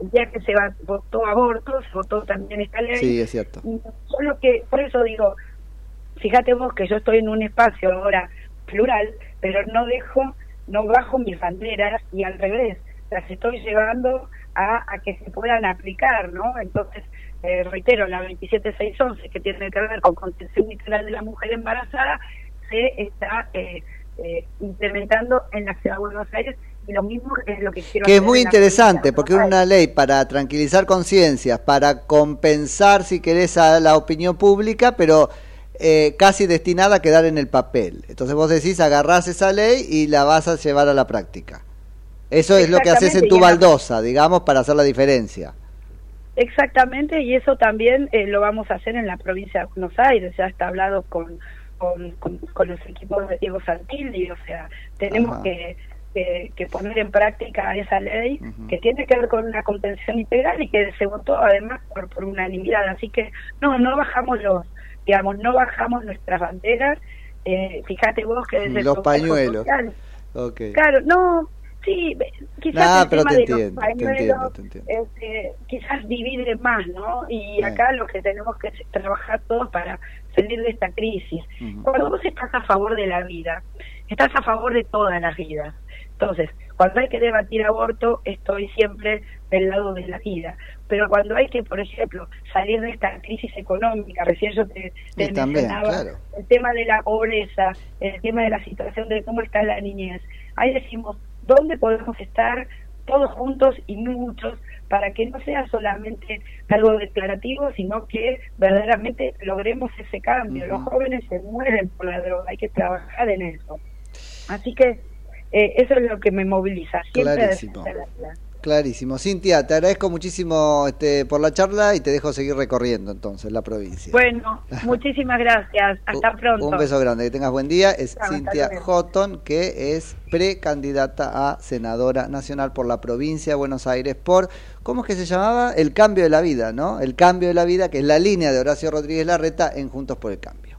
El día que se va- votó aborto, se votó también esta ley. Sí, es cierto. Solo que, por eso digo, fíjate vos que yo estoy en un espacio ahora plural, pero no dejo, no bajo mis banderas y al revés, las estoy llevando a, a que se puedan aplicar, ¿no? Entonces, eh, reitero, la 27611, que tiene que ver con contención integral de la mujer embarazada, se está eh, eh, implementando en la ciudad de Buenos Aires y lo mismo es lo que quiero Que es muy interesante, porque es una ley para tranquilizar conciencias, para compensar, si querés, a la opinión pública, pero eh, casi destinada a quedar en el papel. Entonces vos decís, agarrás esa ley y la vas a llevar a la práctica. Eso es lo que haces en tu baldosa, digamos, para hacer la diferencia. Exactamente, y eso también eh, lo vamos a hacer en la provincia de Buenos Aires, ya está hablado con, con, con, con los equipos de Diego Santilli, o sea, tenemos Ajá. que, que, que poner en práctica esa ley que tiene que ver con una contención integral y que se votó además por, por unanimidad, así que no, no bajamos los, digamos, no bajamos nuestras banderas, eh, fíjate vos que desde el Los Consejo pañuelos. Social- Ok. Claro, no, sí, quizás Nah, el pero tema te de los entiendo, te pañuelos, entiendo, te entiendo. este, quizás divide más, ¿no? Y Sí. acá lo que tenemos que trabajar todos para salir de esta crisis. Cuando vos estás a favor de la vida, estás a favor de todas las vidas. Entonces, cuando hay que debatir aborto, estoy siempre del lado de la vida. Pero cuando hay que, por ejemplo, salir de esta crisis económica, recién yo te, te también, mencionaba claro. el tema de la pobreza, el tema de la situación de cómo está la niñez. Ahí decimos, ¿dónde podemos estar todos juntos y muchos para que no sea solamente algo declarativo, sino que verdaderamente logremos ese cambio? Los jóvenes se mueren por la droga, hay que trabajar en eso. Así que eh, eso es lo que me moviliza, siempre Clarísimo. Clarísimo. Cintia, te agradezco muchísimo este, por la charla y te dejo seguir recorriendo entonces la provincia. Bueno, muchísimas gracias. Hasta pronto. Un beso grande, que tengas buen día. Es Cintia. Houghton, que es precandidata a senadora nacional por la provincia de Buenos Aires por, ¿cómo es que se llamaba? El cambio de la vida, ¿no? El cambio de la vida, que es la línea de Horacio Rodríguez Larreta en Juntos por el Cambio.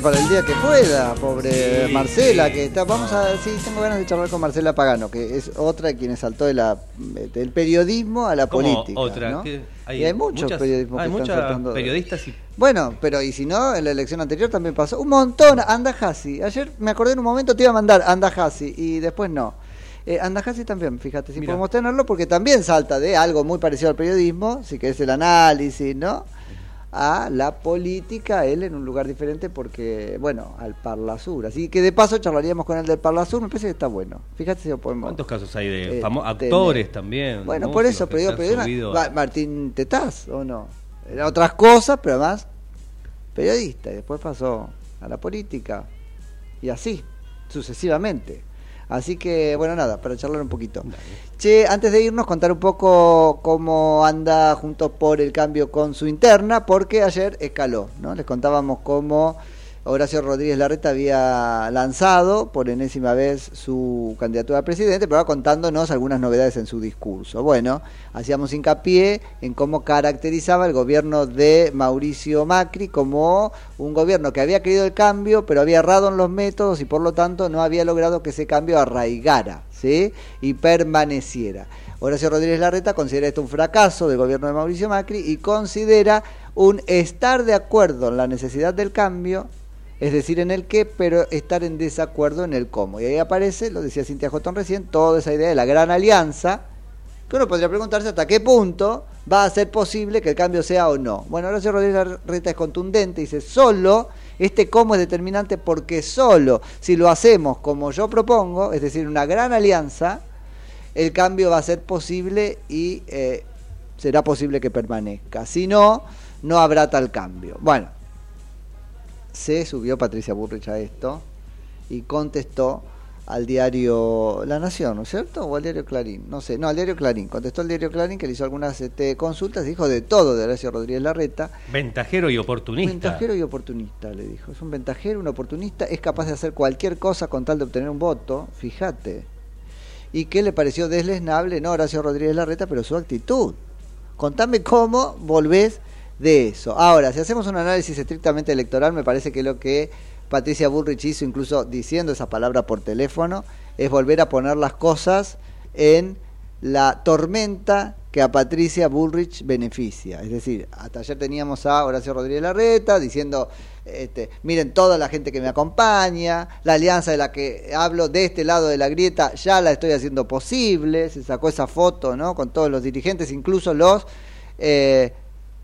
Para el día que pueda, pobre Marcela, que está, vamos a, sí, tengo ganas de charlar con Marcela Pagano, que es otra de quienes saltó de la, del periodismo a la ¿Cómo política. otra? ¿no? ¿Qué? y hay muchos muchas- periodismos hay que están saltando periodistas y Bueno, pero y si no, en la elección anterior también pasó. Un montón, Andajasi. Ayer me acordé en un momento te iba a mandar Andajasi y después no. Eh, Andajasi también, fíjate, si Mira. podemos tenerlo, porque también salta de algo muy parecido al periodismo, si que es el análisis, ¿no? A la política, él en un lugar diferente, porque, bueno, al Parla Sur. Así que de paso charlaríamos con el del Parla Sur, me parece que está bueno. Fíjate si lo podemos. ¿Cuántos casos hay de Eh, tener. actores también? Bueno, por eso, pero digo, pero a- Martín Tetaz, ¿o no? Era otras cosas, pero además periodista, y después pasó a la política, y así, sucesivamente. Así que, bueno, nada, para charlar un poquito. Che, antes de irnos, contar un poco cómo anda Juntos por el Cambio con su interna, porque ayer escaló, ¿no? Les contábamos cómo Horacio Rodríguez Larreta había lanzado por enésima vez su candidatura a presidente, pero ahora contándonos algunas novedades en su discurso. Bueno, hacíamos hincapié en cómo caracterizaba el gobierno de Mauricio Macri como un gobierno que había querido el cambio, pero había errado en los métodos y por lo tanto no había logrado que ese cambio arraigara ¿sí? y permaneciera. Horacio Rodríguez Larreta considera esto un fracaso del gobierno de Mauricio Macri y considera un estar de acuerdo en la necesidad del cambio, es decir, en el qué, pero estar en desacuerdo en el cómo. Y ahí aparece, lo decía Cintia Jotón recién, toda esa idea de la gran alianza, que uno podría preguntarse hasta qué punto va a ser posible que el cambio sea o no. Bueno, Horacio Rodríguez Larreta es contundente, dice, solo, este cómo es determinante porque solo si lo hacemos como yo propongo, es decir, una gran alianza, el cambio va a ser posible y eh, será posible que permanezca. Si no, no habrá tal cambio. Bueno, se subió Patricia Burrich a esto y contestó al diario La Nación, ¿no es cierto? O al diario Clarín, no sé, no, al diario Clarín. Contestó al diario Clarín que le hizo algunas este, consultas, dijo de todo de Horacio Rodríguez Larreta. Ventajero y oportunista. Ventajero y oportunista, le dijo. Es un ventajero, un oportunista, es capaz de hacer cualquier cosa con tal de obtener un voto, fíjate. ¿Y qué le pareció deslesnable? No Horacio Rodríguez Larreta, pero su actitud. Contame cómo volvés de eso. Ahora, si hacemos un análisis estrictamente electoral, me parece que lo que Patricia Bullrich hizo, incluso diciendo esa palabra por teléfono, es volver a poner las cosas en la tormenta que a Patricia Bullrich beneficia. Es decir, hasta ayer teníamos a Horacio Rodríguez Larreta diciendo, este, miren toda la gente que me acompaña, la alianza de la que hablo de este lado de la grieta ya la estoy haciendo posible, se sacó esa foto ¿no? con todos los dirigentes, incluso los eh,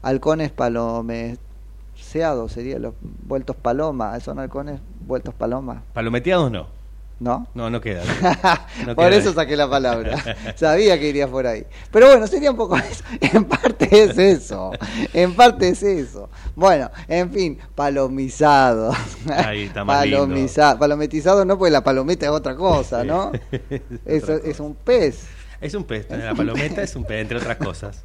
halcones palomeseados, serían los vueltos paloma, son halcones vueltos paloma. ¿Palometeados no? ¿No? No, no queda. No por queda eso ahí. saqué la palabra. Sabía que iría por ahí. Pero bueno, sería un poco eso. En parte es eso. En parte es eso. Bueno, en fin, palomizado. Ahí está más lindo. Palomizado. Palometizado no, porque la palometa es otra cosa, ¿no? Eso es un pez. Es un pez, la palometa es un pez, entre otras cosas.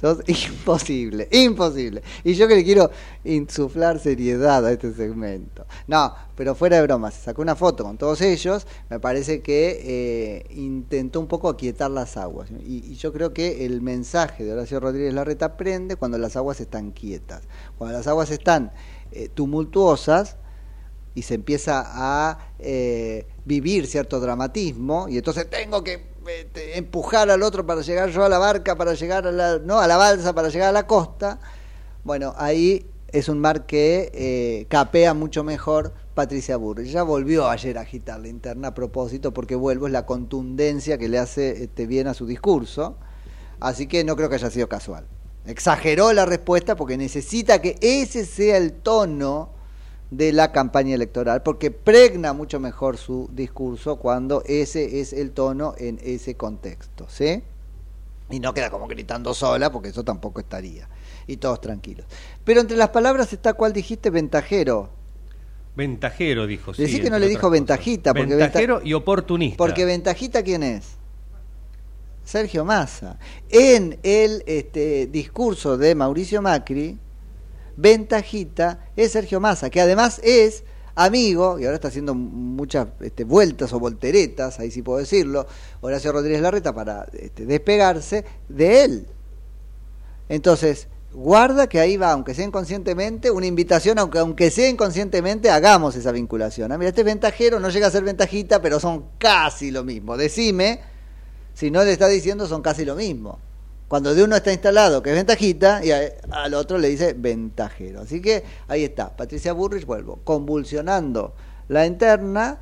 Sos imposible, imposible. Y yo que le quiero insuflar seriedad a este segmento. No, pero fuera de broma, se sacó una foto con todos ellos, me parece que eh, intentó un poco aquietar las aguas. Y, y yo creo que el mensaje de Horacio Rodríguez Larreta prende cuando las aguas están quietas. Cuando las aguas están eh, tumultuosas, y se empieza a eh, vivir cierto dramatismo y entonces tengo que empujar al otro para llegar yo a la barca para llegar a la no a la balsa para llegar a la costa bueno ahí es un mar que eh, capea mucho mejor Patricia Burrich ya volvió ayer a agitar la interna a propósito porque vuelvo es la contundencia que le hace este, bien a su discurso. Así que no creo que haya sido casual. Exageró la respuesta porque necesita que ese sea el tono de la campaña electoral, porque pregna mucho mejor su discurso cuando ese es el tono en ese contexto, ¿sí? Y no queda como gritando sola, porque eso tampoco estaría. Y todos tranquilos. Pero entre las palabras está, ¿cuál dijiste? Ventajero. Ventajero, dijo. sí, Decí que no le dijo ventajita, porque Ventajero venta- y oportunista. Porque ventajita, ¿quién es? Sergio Massa. En el este, discurso de Mauricio Macri, ventajita es Sergio Massa, que además es amigo, y ahora está haciendo muchas este, vueltas o volteretas, ahí sí puedo decirlo, Horacio Rodríguez Larreta para este, despegarse de él. Entonces, guarda que ahí va, aunque sea inconscientemente, una invitación, aunque, aunque sea inconscientemente, hagamos esa vinculación. Ah, mira, este es ventajero, no llega a ser ventajita, pero son casi lo mismo. Decime, si no le está diciendo, son casi lo mismo. Cuando de uno está instalado que es ventajita y al otro le dice ventajero. Así que ahí está, Patricia Burrich, vuelvo, convulsionando la interna,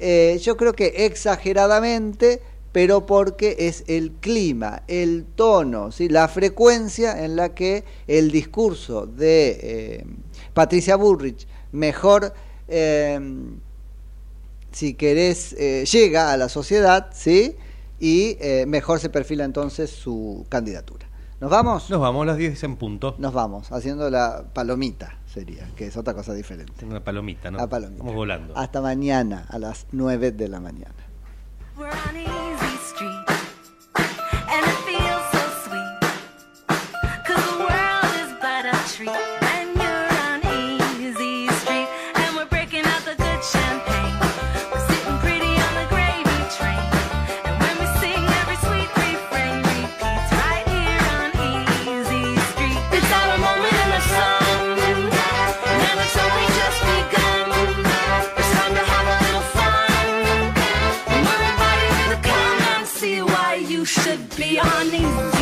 eh, yo creo que exageradamente, pero porque es el clima, el tono, ¿sí? la frecuencia en la que el discurso de eh, Patricia Burrich mejor, eh, si querés, llega a la sociedad, ¿sí? Y eh, mejor se perfila entonces su candidatura. ¿Nos vamos? Nos vamos a las 10 en punto. Nos vamos, haciendo la palomita sería, que es otra cosa diferente. Una palomita, ¿no? La palomita. Estamos volando. Hasta mañana a las 9 de la mañana. We're Be honest.